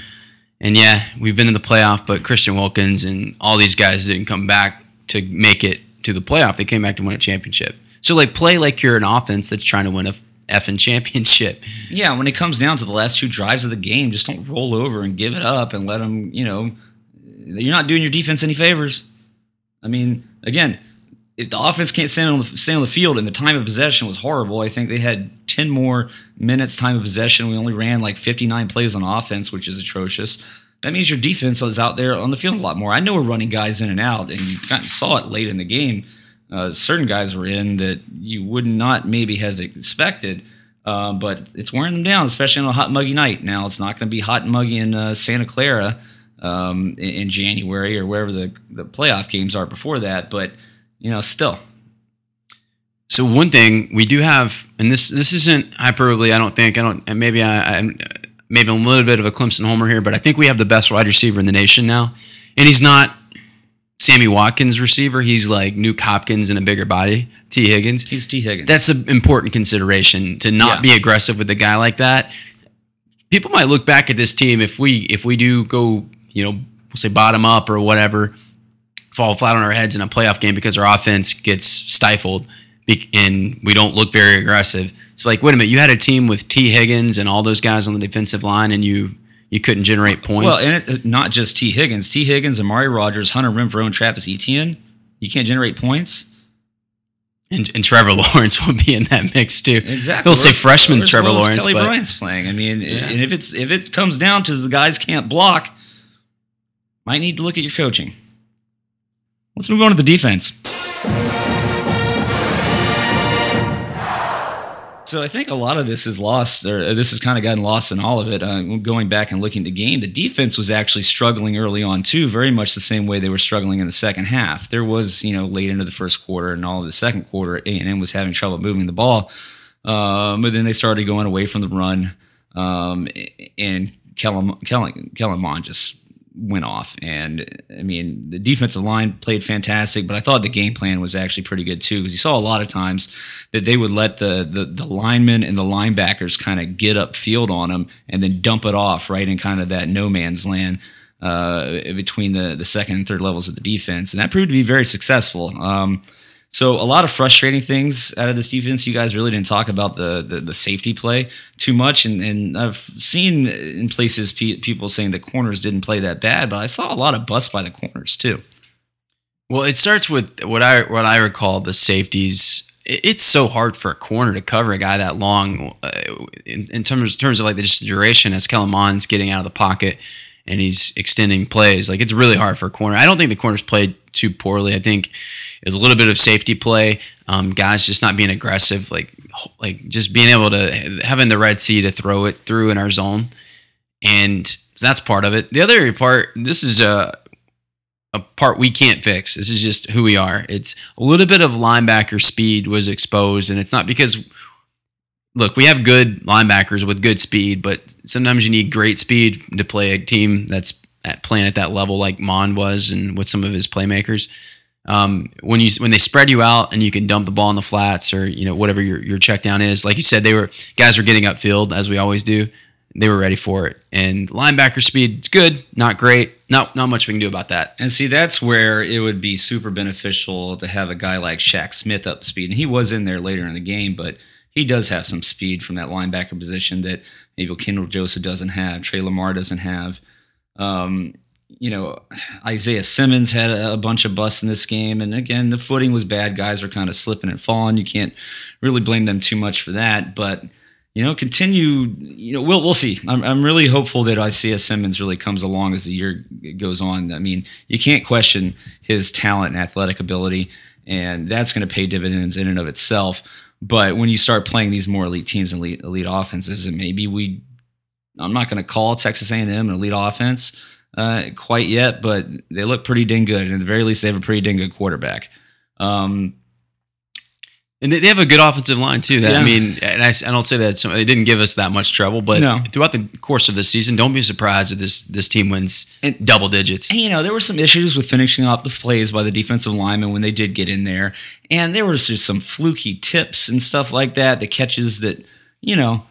and yeah we've been in the playoff but christian wilkins and all these guys didn't come back to make it to the playoff they came back to win a championship so like play like you're an offense that's trying to win a effing championship Yeah, when it comes down to the last two drives of the game, just don't roll over and give it up and let them, you know, you're not doing your defense any favors. I mean, again, if the offense can't stand on the, stay on the field and the time of possession was horrible, I think they had 10 more minutes time of possession. We only ran like 59 plays on offense, which is atrocious. That means your defense is out there on the field a lot more. I know we're running guys in and out, and you saw it late in the game. Uh, certain guys were in that you would not maybe have expected. Uh, but it's wearing them down, especially on a hot, muggy night. Now it's not going to be hot and muggy in uh, Santa Clara um, in, in January or wherever the, the playoff games are before that. But you know, still, So one thing we do have, and this this isn't hyperbole. I don't think. I don't. And maybe I, I'm maybe I'm a little bit of a Clemson homer here, but I think we have the best wide receiver in the nation now, and he's not Sammy Watkins receiver. He's like Nuke Hopkins in a bigger body. Tee Higgins. he's Tee Higgins. That's an important consideration to not Yeah. be aggressive with a guy like that. People might look back at this team if we if we do go, you know, we'll say bottom up or whatever, fall flat on our heads in a playoff game because our offense gets stifled and we don't look very aggressive. It's like, wait a minute, you had a team with Tee Higgins and all those guys on the defensive line, and you you couldn't generate points. well, and it, not just Tee Higgins, Tee Higgins, Amari Rodgers, Hunter Renfrow, and Travis Etienne. You can't generate points. and, and Trevor Lawrence will be in that mix too. Exactly. He'll say freshman or Trevor Lawrence, Kelly but Bryant's playing. I mean, and if it's if it comes down to the guys can't block, might need to look at your coaching. Let's move on to the defense. So I think a lot of this is lost, or this has kind of gotten lost in all of it. Uh, going back and looking at the game, the defense was actually struggling early on too, very much the same way they were struggling in the second half. There was, you know, late into the first quarter and all of the second quarter, A and M was having trouble moving the ball, um, but then they started going away from the run, um, and Kellen, Kellen, Kellen Mond just went off. And I mean, the defensive line played fantastic, but I thought the game plan was actually pretty good too, because you saw a lot of times that they would let the the, the linemen and the linebackers kind of get up field on them and then dump it off right in kind of that no man's land. Uh, between the the second and third levels of the defense, and that proved to be very successful. Um, so a lot of frustrating things out of this defense. You guys really didn't talk about the the, the safety play too much, and, and I've seen in places pe- people saying the corners didn't play that bad, but I saw a lot of busts by the corners too. Well, it starts with what I what I recall the safeties. It's so hard for a corner to cover a guy that long uh, in, in terms terms of like the just duration as Kellen Mond's getting out of the pocket and he's extending plays. Like it's really hard for a corner. I don't think the corners played too poorly. I think it's a little bit of safety play. Um, guys just not being aggressive, like like just being able to having the red sea to throw it through in our zone. And that's part of it. The other part, this is a a part we can't fix. This is just who we are. It's a little bit of linebacker speed was exposed, and it's not because look, we have good linebackers with good speed, but sometimes you need great speed to play a team that's at playing at that level like Mond was and with some of his playmakers. Um, when you when they spread you out and you can dump the ball in the flats or you know whatever your your check down is, like you said, they were guys were getting upfield as we always do. They were ready for it, and linebacker speed it's good, not great, not not much we can do about that. And see, that's where it would be super beneficial to have a guy like Shaq Smith up to speed. And he was in there later in the game, but he does have some speed from that linebacker position that maybe Kendall Joseph doesn't have, Tre Lamar doesn't have. Um, you know, Isaiah Simmons had a bunch of busts in this game. And again, the footing was bad. Guys were kind of slipping and falling. You can't really blame them too much for that. But, you know, continue, you know, we'll, we'll see. I'm, I'm really hopeful that Isaiah Simmons really comes along as the year goes on. I mean, you can't question his talent and athletic ability, and that's going to pay dividends in and of itself. But when you start playing these more elite teams and elite, elite offenses, and maybe we, I'm not going to call Texas A&M an elite offense uh, quite yet, but they look pretty dang good. And at the very least, they have a pretty dang good quarterback. Um, and they, have a good offensive line too. That Yeah. I mean, and I, I don't say that they didn't give us that much trouble, but No. throughout the course of the season, don't be surprised if this this team wins And- double digits. And, you know, there were some issues with finishing off the plays by the defensive linemen when they did get in there. And there was just some fluky tips and stuff like that, the catches that, you know,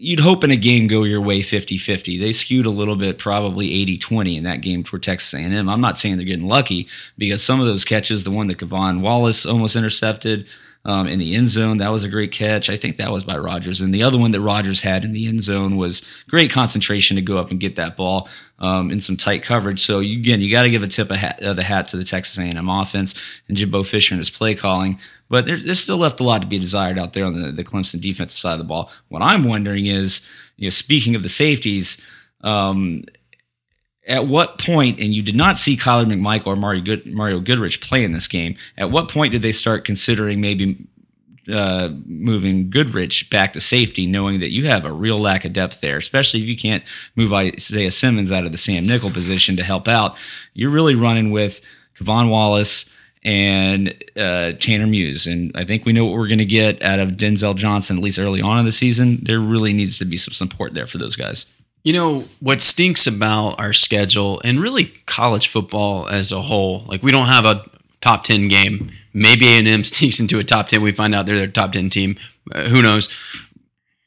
you'd hope in a game go your way 50-50. They skewed a little bit, probably 80-20 in that game for Texas A&M. I'm not saying they're getting lucky because some of those catches, the one that K'Von Wallace almost intercepted um, in the end zone, that was a great catch. I think that was by Rogers. And the other one that Rogers had in the end zone was great concentration to go up and get that ball um, in some tight coverage. So you, again, you got to give a tip of, hat, of the hat to the Texas A&M offense and Jimbo Fisher and his play calling. But there, there's still left a lot to be desired out there on the, the Clemson defensive side of the ball. What I'm wondering is, you know, speaking of the safeties, um, at what point, and you did not see Kyler McMichael or Mario, Good, Mario Goodrich play in this game, at what point did they start considering maybe uh, moving Goodrich back to safety, knowing that you have a real lack of depth there, especially if you can't move Isaiah Simmons out of the Sam Nickel position to help out? You're really running with K'Von Wallace and uh, Tanner Muse. And I think we know what we're going to get out of Denzel Johnson, at least early on in the season. There really needs to be some support there for those guys. You know what stinks about our schedule and really college football as a whole. Like we don't have a top ten game. Maybe A and M sneaks into a top ten. We find out they're their top ten team. Uh, who knows?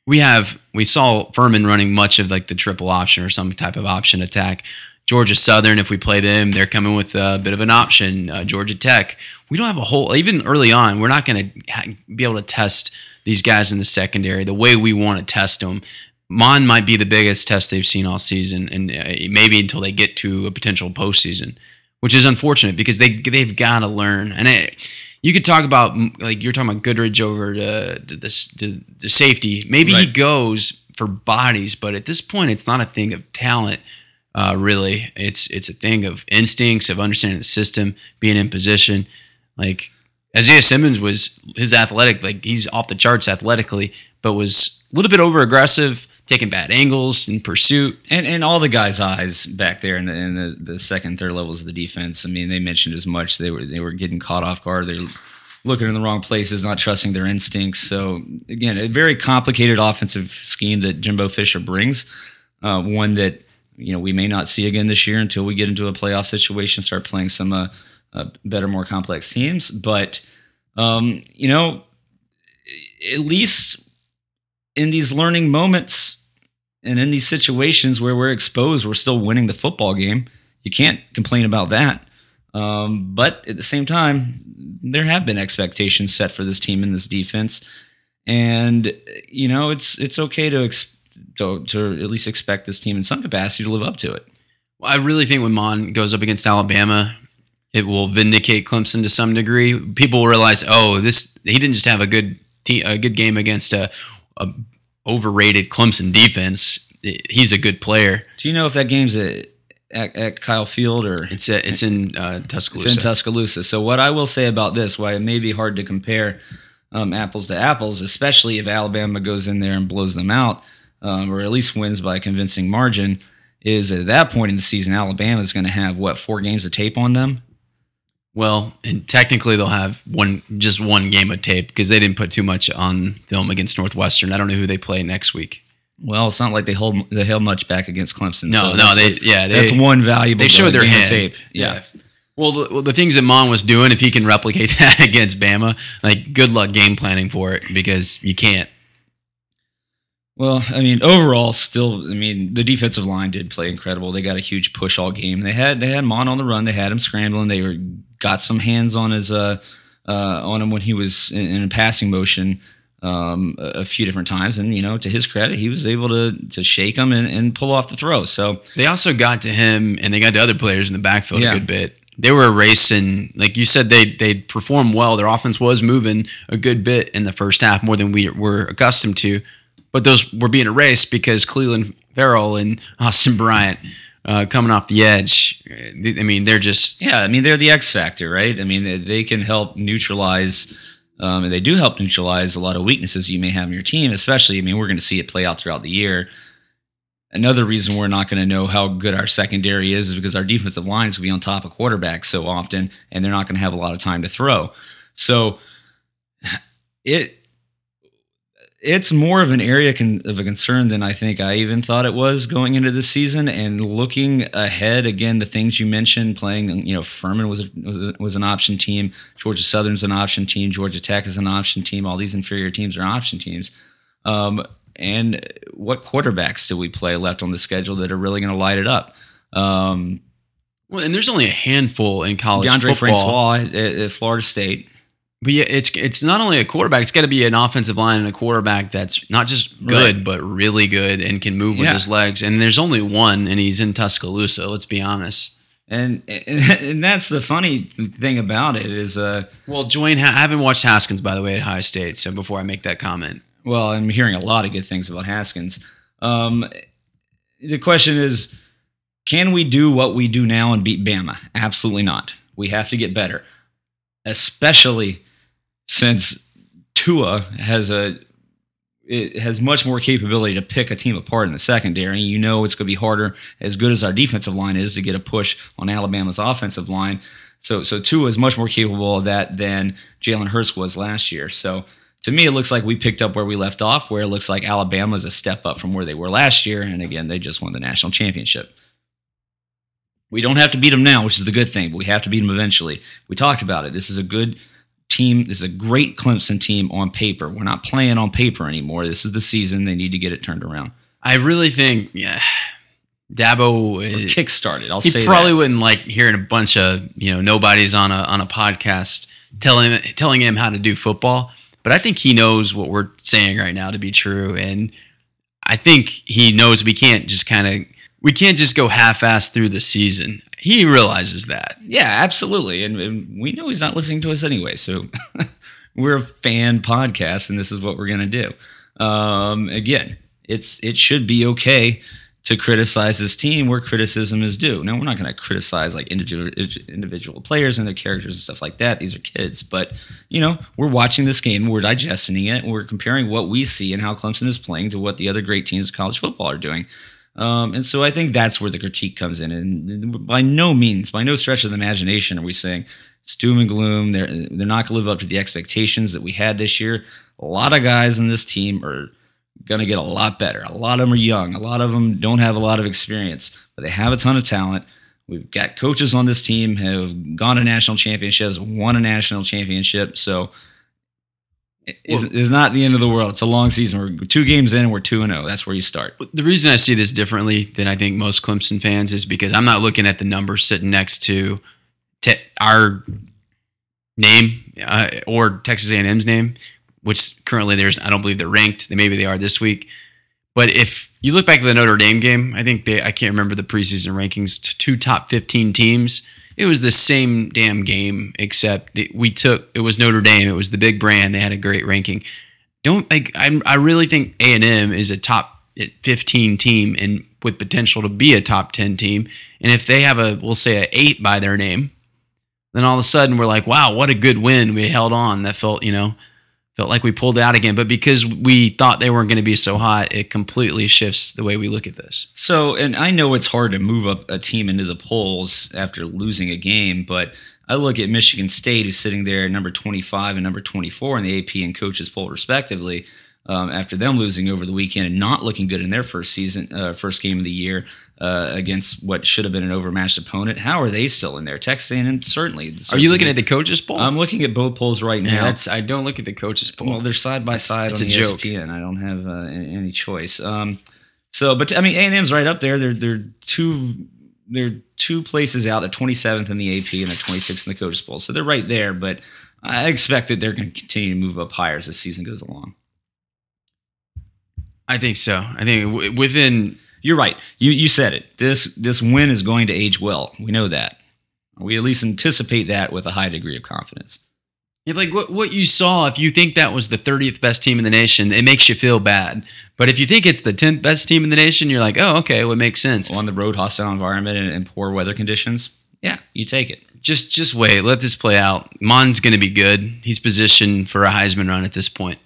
We have we saw Furman running much of like the triple option or some type of option attack. Georgia Southern, if we play them, they're coming with a bit of an option. Uh, Georgia Tech, we don't have a whole. Even early on, we're not going to ha- be able to test these guys in the secondary the way we want to test them. Mond might be the biggest test they've seen all season, and uh, maybe until they get to a potential postseason, which is unfortunate because they they've got to learn. And it, you could talk about like you're talking about Goodrich over to, to this to the safety. Maybe he goes for bodies, but at this point, it's not a thing of talent. Uh, really, it's it's a thing of instincts of understanding the system, being in position. Like Isaiah Simmons was his athletic, like he's off the charts athletically, but was a little bit over aggressive, taking bad angles in pursuit. And and all the guys' eyes back there in the in the, the second, third levels of the defense. I mean, they mentioned as much. They were they were getting caught off guard. They're looking in the wrong places, not trusting their instincts. So again, a very complicated offensive scheme that Jimbo Fisher brings. Uh, one that you know we may not see again this year until we get into a playoff situation, start playing some uh, uh, better, more complex teams. But um, you know, at least in these learning moments and in these situations where we're exposed, we're still winning the football game. You can't complain about that. Um, but at the same time, there have been expectations set for this team and this defense, and you know it's it's okay to ex- to, to at least expect this team in some capacity to live up to it. Well, I really think when Mond goes up against Alabama, it will vindicate Clemson to some degree. People will realize, oh, this he didn't just have a good te- a good game against a, a overrated Clemson defense. He's a good player. Do you know if that game's at, at, at Kyle Field or It's a, it's in uh, Tuscaloosa. It's in Tuscaloosa. So what I will say about this, why it may be hard to compare um, apples to apples, especially if Alabama goes in there and blows them out, um, or at least wins by a convincing margin, is at that point in the season, Alabama is going to have what four games of tape on them. Well, and technically they'll have one just one game of tape because they didn't put too much on film against Northwestern. I don't know who they play next week. Well, it's not like they hold they held much back against Clemson. No, so no, they yeah they that's one valuable. they showed their hand. tape. Yeah. Well, the, well, the things that Mond was doing, if he can replicate that against Bama, like good luck game planning for it because you can't. Well, I mean, overall, still, I mean, the defensive line did play incredible. They got a huge push all game. They had they had Mond on the run. They had him scrambling. They were got some hands on his uh, uh on him when he was in, in a passing motion um, a, a few different times. And you know, to his credit, he was able to to shake him and, and pull off the throw. So They also got to him, and they got to other players in the backfield Yeah. a good bit. They were racing, like you said, they they performed well. Their offense was moving a good bit in the first half, more than we were accustomed to. But those were being erased because Clelin Ferrell and Austin Bryant uh, coming off the edge. I mean, they're just Yeah, I mean they're the X factor, right? I mean they, can help neutralize, um, and they do help neutralize a lot of weaknesses you may have in your team. Especially, I mean we're going to see it play out throughout the year. Another reason we're not going to know how good our secondary is is because our defensive line is going to be on top of quarterbacks so often, and they're not going to have a lot of time to throw. So it it's more of an area con- of a concern than I think I even thought it was going into this season. And looking ahead, again, the things you mentioned, playing, you know, Furman was a, was, was an option team, Georgia Southern's an option team, Georgia Tech is an option team. All these inferior teams are option teams. Um, and what quarterbacks do we play left on the schedule that are really going to light it up? Um, well, and there's only a handful in college DeAndre football. Francois at, at Florida State. But yeah, it's it's not only a quarterback; it's got to be an offensive line and a quarterback that's not just good, Right. but really good and can move with Yeah. his legs. And there's only one, and he's in Tuscaloosa. Let's be honest. And, and that's the funny thing about it is, uh, Well, Dwayne, I haven't watched Haskins by the way at High State. So before I make that comment, well, I'm hearing a lot of good things about Haskins. Um, the question is, can we do what we do now and beat Bama? Absolutely not. We have to get better, especially since Tua has a it has much more capability to pick a team apart in the secondary. You know it's going to be harder, as good as our defensive line is, to get a push on Alabama's offensive line. So, so Tua is much more capable of that than Jalen Hurts was last year. So, to me, it looks like we picked up where we left off, where it looks like Alabama is a step up from where they were last year. And again, they just won the national championship. We don't have to beat them now, which is the good thing, but we have to beat them eventually. We talked about it. This is a good team. This is a great Clemson team on paper. We're not playing on paper anymore. This is the season. They need to get it turned around. I really think yeah, Dabo. Is- kickstarted. I'll he say probably that. wouldn't like hearing a bunch of you know nobodies on a on a podcast telling him telling him how to do football. But I think he knows what we're saying right now to be true, and I think he knows we can't just kind of we can't just go half-ass through the season. He realizes that. Yeah, absolutely. And, and we know he's not listening to us anyway. So we're a fan podcast, and this is what we're going to do. Um, again, it's it should be okay to criticize this team where criticism is due. Now, we're not going to criticize like individual individual players and their characters and stuff like that. These are kids, but you know, we're watching this game, we're digesting it, we're comparing what we see and how Clemson is playing to what the other great teams of college football are doing. Um, and so I think that's where the critique comes in. And by no means, by no stretch of the imagination, are we saying it's doom and gloom. They're they're not going to live up to the expectations that we had this year. A lot of guys in this team are going to get a lot better. A lot of them are young. A lot of them don't have a lot of experience, but they have a ton of talent. We've got coaches on this team have gone to national championships, won a national championship. So it's, it's not the end of the world. It's a long season. We're two games in we're 2 and 0. That's where you start. The reason I see this differently than I think most Clemson fans is because I'm not looking at the numbers sitting next to te- our name uh, or Texas A&M's name, which currently there's I don't believe they're ranked. Maybe they are this week. But if you look back at the Notre Dame game, I think they I can't remember the preseason rankings. Two top 15 teams. It was the same damn game, except we took it was Notre Dame. It was the big brand. They had a great ranking. Don't like I I really think A and M is a top 15 team and with potential to be a top 10 team. And if they have a we'll say a eight by their name, then all of a sudden we're like, wow, what a good win. We held on. That felt, you know, felt like we pulled out again. But because we thought they weren't going to be so hot, it completely shifts the way we look at this. So, and I know it's hard to move up a team into the polls after losing a game, but I look at Michigan State, who's sitting there at number 25 and number 24 in the AP and coaches poll, respectively. Um, after them losing over the weekend and not looking good in their first season, uh, first game of the year uh, against what should have been an overmatched opponent, how are they still in there? Texas A&M certainly. Are you looking at the coaches poll? I'm looking at both polls right yeah, now. I don't look at the coaches poll. Well, they're side by side it's on a joke. ESPN. I don't have uh, any choice. Um, so, but I mean, A and M's right up there. They're they're two they're two places out. They're 27th in the AP and they're 26th in the coaches poll. So they're right there. But I expect that they're going to continue to move up higher as the season goes along. I think so. I think within You're right. You you said it. This this win is going to age well. We know that. We at least anticipate that with a high degree of confidence. Yeah, like what what you saw, if you think that was the 30th best team in the nation, it makes you feel bad. But if you think it's the 10th best team in the nation, you're like, oh, okay, well, it makes sense. On the road, hostile environment, and, and poor weather conditions. Yeah, you take it. Just just wait, let this play out. Mond's going to be good. He's positioned for a Heisman run at this point.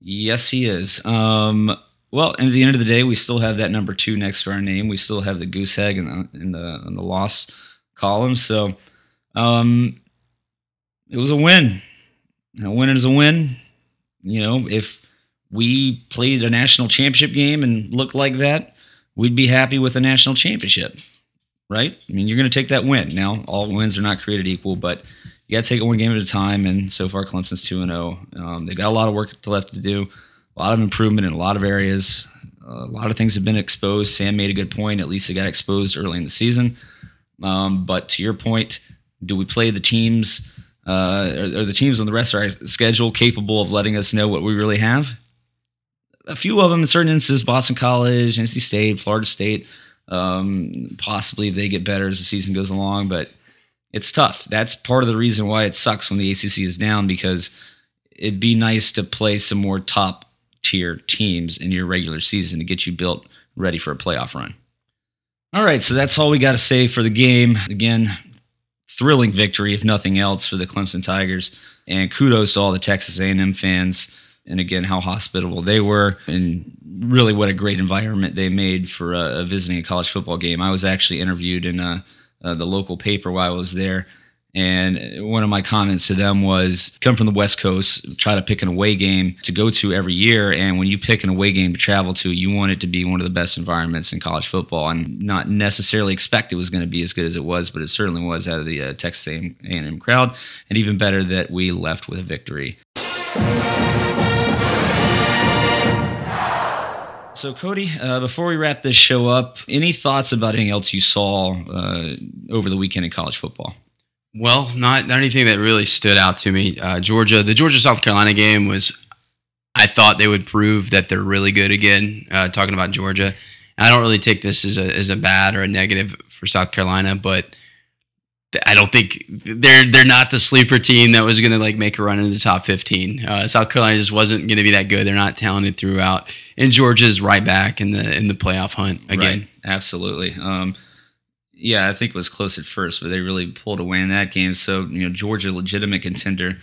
Yes, he is. Um, well, and at the end of the day, we still have that number two next to our name. We still have the goose egg in the in the in the loss column. So, um, it was a win. A win is a win. You know, if we played a national championship game and looked like that, we'd be happy with a national championship, right? I mean, you're going to take that win. Now, all wins are not created equal, but you got to take it one game at a time. And so far, Clemson's two and zero. Um, they've got a lot of work left to do, a lot of improvement in a lot of areas. a lot of things have been exposed. Sam made a good point. At least it got exposed early in the season. Um, but to your point, do we play the teams? Uh, are, are the teams on the rest of our schedule capable of letting us know what we really have? A few of them, in certain instances, Boston College, NC State, Florida State, um, possibly if they get better as the season goes along. But it's tough. That's part of the reason why it sucks when the ACC is down because it'd be nice to play some more top tier teams in your regular season to get you built ready for a playoff run. All right, so that's all we got to say for the game. Again, thrilling victory, if nothing else, for the Clemson Tigers, and kudos to all the Texas A&M fans. And again, how hospitable they were, and really what a great environment they made for uh, visiting a college football game. I was actually interviewed in uh, uh, the local paper while I was there. And one of my comments to them was come from the West Coast, try to pick an away game to go to every year. And when you pick an away game to travel to, you want it to be one of the best environments in college football and not necessarily expect it was going to be as good as it was, but it certainly was out of the uh, Texas A&M crowd. And even better that we left with a victory. So, Cody, uh, before we wrap this show up, any thoughts about anything else you saw uh, over the weekend in college football? Well, not, not anything that really stood out to me. Uh, Georgia, the Georgia South Carolina game was, I thought they would prove that they're really good again. Uh, talking about Georgia, I don't really take this as a as a bad or a negative for South Carolina, but I don't think they're they're not the sleeper team that was going to like make a run into the top 15. Uh, South Carolina just wasn't going to be that good. They're not talented throughout, and Georgia's right back in the in the playoff hunt again. Right. Absolutely. Um, yeah, I think it was close at first, but they really pulled away in that game. So you know, Georgia legitimate contender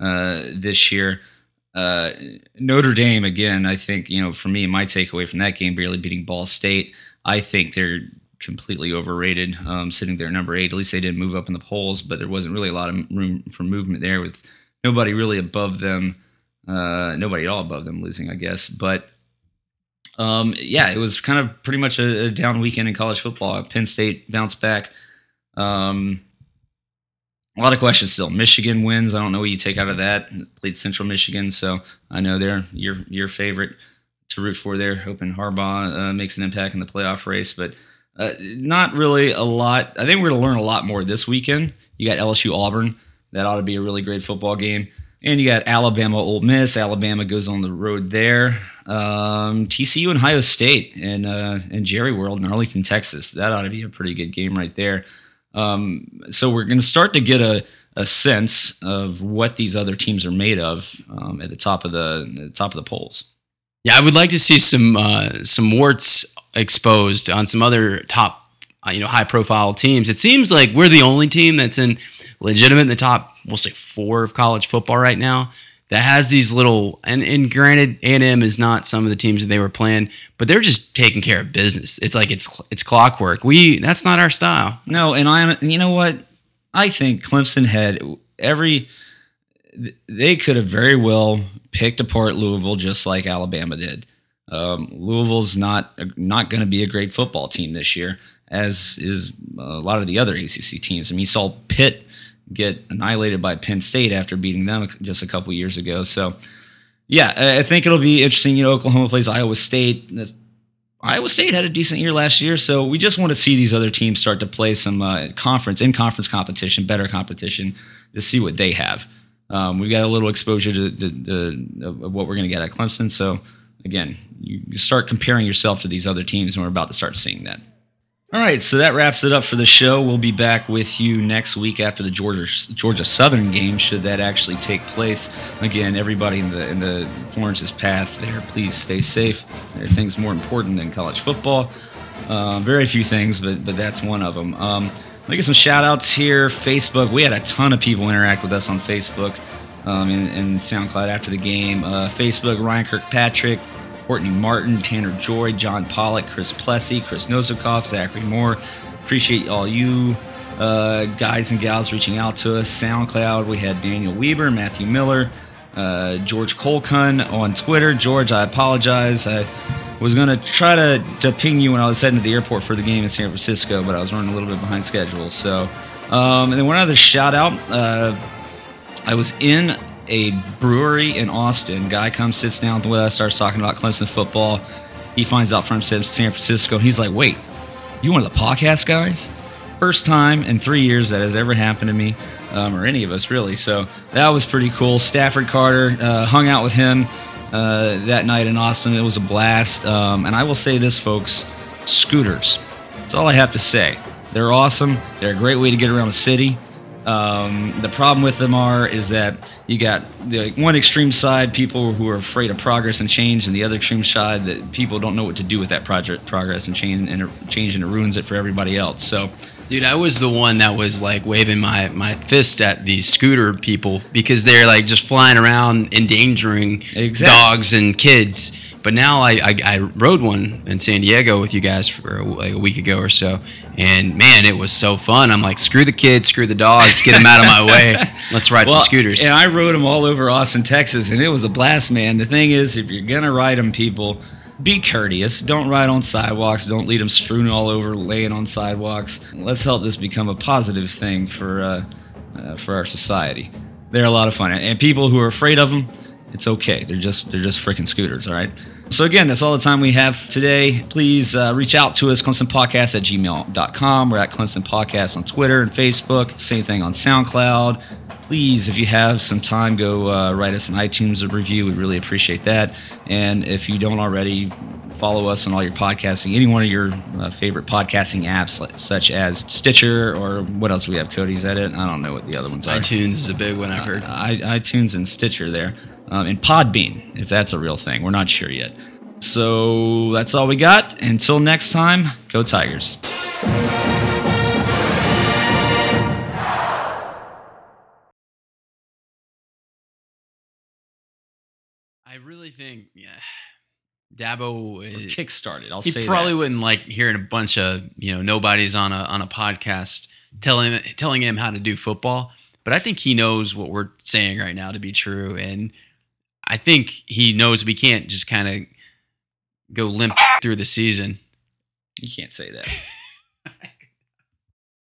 uh, this year. Uh, Notre Dame again. I think you know for me, my takeaway from that game, barely beating Ball State. I think they're completely overrated. Um, sitting there number eight. At least they didn't move up in the polls, but there wasn't really a lot of room for movement there with nobody really above them. Uh, nobody at all above them losing, I guess. But um, yeah, it was kind of pretty much a, a, down weekend in college football. Penn State bounced back. Um, a lot of questions still. Michigan wins. I don't know what you take out of that. Played Central Michigan, so I know they're your your favorite to root for there. Hoping Harbaugh uh, makes an impact in the playoff race, but uh, not really a lot. I think we're going to learn a lot more this weekend. You got LSU Auburn. That ought to be a really great football game. And you got Alabama Ole Miss. Alabama goes on the road there. Um, TCU and Ohio State and uh, and Jerry World in Arlington, Texas. That ought to be a pretty good game right there. Um, so we're going to start to get a, a sense of what these other teams are made of um, at the top of the, the, top of the polls. Yeah, I would like to see some uh, some warts exposed on some other top, uh, you know, high profile teams. It seems like we're the only team that's in legitimate in the top, we'll say four of college football right now. that has these little and, and granted A&M is not some of the teams that they were playing, but they're just taking care of business. It's like it's it's clockwork. We that's not our style. No, and I, you know what? I think Clemson had every. They could have very well picked apart Louisville just like Alabama did. Um, Louisville's not not going to be a great football team this year, as is a lot of the other ACC teams. I mean, you saw Pitt get annihilated by Penn State after beating them just a couple years ago. So, yeah, I think it'll be interesting. You know, Oklahoma plays Iowa State. Iowa State had a decent year last year, so we just want to see these other teams start to play some uh, conference in conference competition, better competition, to see what they have. Um, we got a little exposure to, to, to what we're going to get at Clemson. So again, you start comparing yourself to these other teams, and we're about to start seeing that. All right, so that wraps it up for the show. We'll be back with you next week after the Georgia Georgia Southern game, should that actually take place. Again, everybody in the in the Florence's path there, please stay safe. There are things more important than college football. Uh, very few things, but but that's one of them. Um, let me get some shout outs here. Facebook, we had a ton of people interact with us on Facebook um, and, and SoundCloud after the game. Uh, Facebook, Ryan Kirkpatrick, Courtney Martin, Tanner Joy, John Pollock, Chris Plessy, Chris Nosakoff, Zachary Moore. Appreciate all you uh, guys and gals reaching out to us. SoundCloud, we had Daniel Weber, Matthew Miller, uh, George Colcun on Twitter. George, I apologize. I was going to try to, to ping you when I was heading to the airport for the game in San Francisco, but I was running a little bit behind schedule. So, um, and then one other shout out. Uh, I was in a brewery in Austin. Guy comes, sits down with us, starts talking about Clemson football. He finds out from San Francisco. He's like, wait, you one of the podcast guys? First time in three years that has ever happened to me, um, or any of us really. So that was pretty cool. Stafford Carter uh, hung out with him uh, that night in Austin. It was a blast. Um, and I will say this, folks scooters. That's all I have to say. They're awesome. They're a great way to get around the city. Um, the problem with them are is that you got the one extreme side people who are afraid of progress and change, and the other extreme side that people don't know what to do with that project progress and change and change and it ruins it for everybody else. So, dude, I was the one that was like waving my my fist at these scooter people because they're like just flying around endangering exactly. dogs and kids. But now I, I, I rode one in San Diego with you guys for uh, like a week ago or so, and man, it was so fun. I'm like, screw the kids, screw the dogs, get them out of my way. Let's ride well, some scooters. And I rode them all over Austin, Texas, and it was a blast, man. The thing is, if you're gonna ride them, people, be courteous. Don't ride on sidewalks. Don't leave them strewn all over, laying on sidewalks. Let's help this become a positive thing for uh, uh, for our society. They're a lot of fun, and people who are afraid of them, it's okay. They're just they're just freaking scooters, all right. So, again, that's all the time we have today. Please uh, reach out to us, clemsonpodcast at gmail.com. We're at Clemson Podcast on Twitter and Facebook. Same thing on SoundCloud. Please, if you have some time, go uh, write us an iTunes review. We'd really appreciate that. And if you don't already, follow us on all your podcasting, any one of your uh, favorite podcasting apps, such as Stitcher or what else we have, Cody? Is that it? I don't know what the other ones are. iTunes is a big one, I've heard. I, iTunes and Stitcher there um, and Podbean, if that's a real thing. We're not sure yet. So that's all we got. Until next time, go Tigers. Think, yeah, Dabo is, eh, kickstarted. I'll he say probably that. wouldn't like hearing a bunch of you know nobodies on a on a podcast telling telling him how to do football. But I think he knows what we're saying right now to be true, and I think he knows we can't just kind of go limp ah! through the season. You can't say that.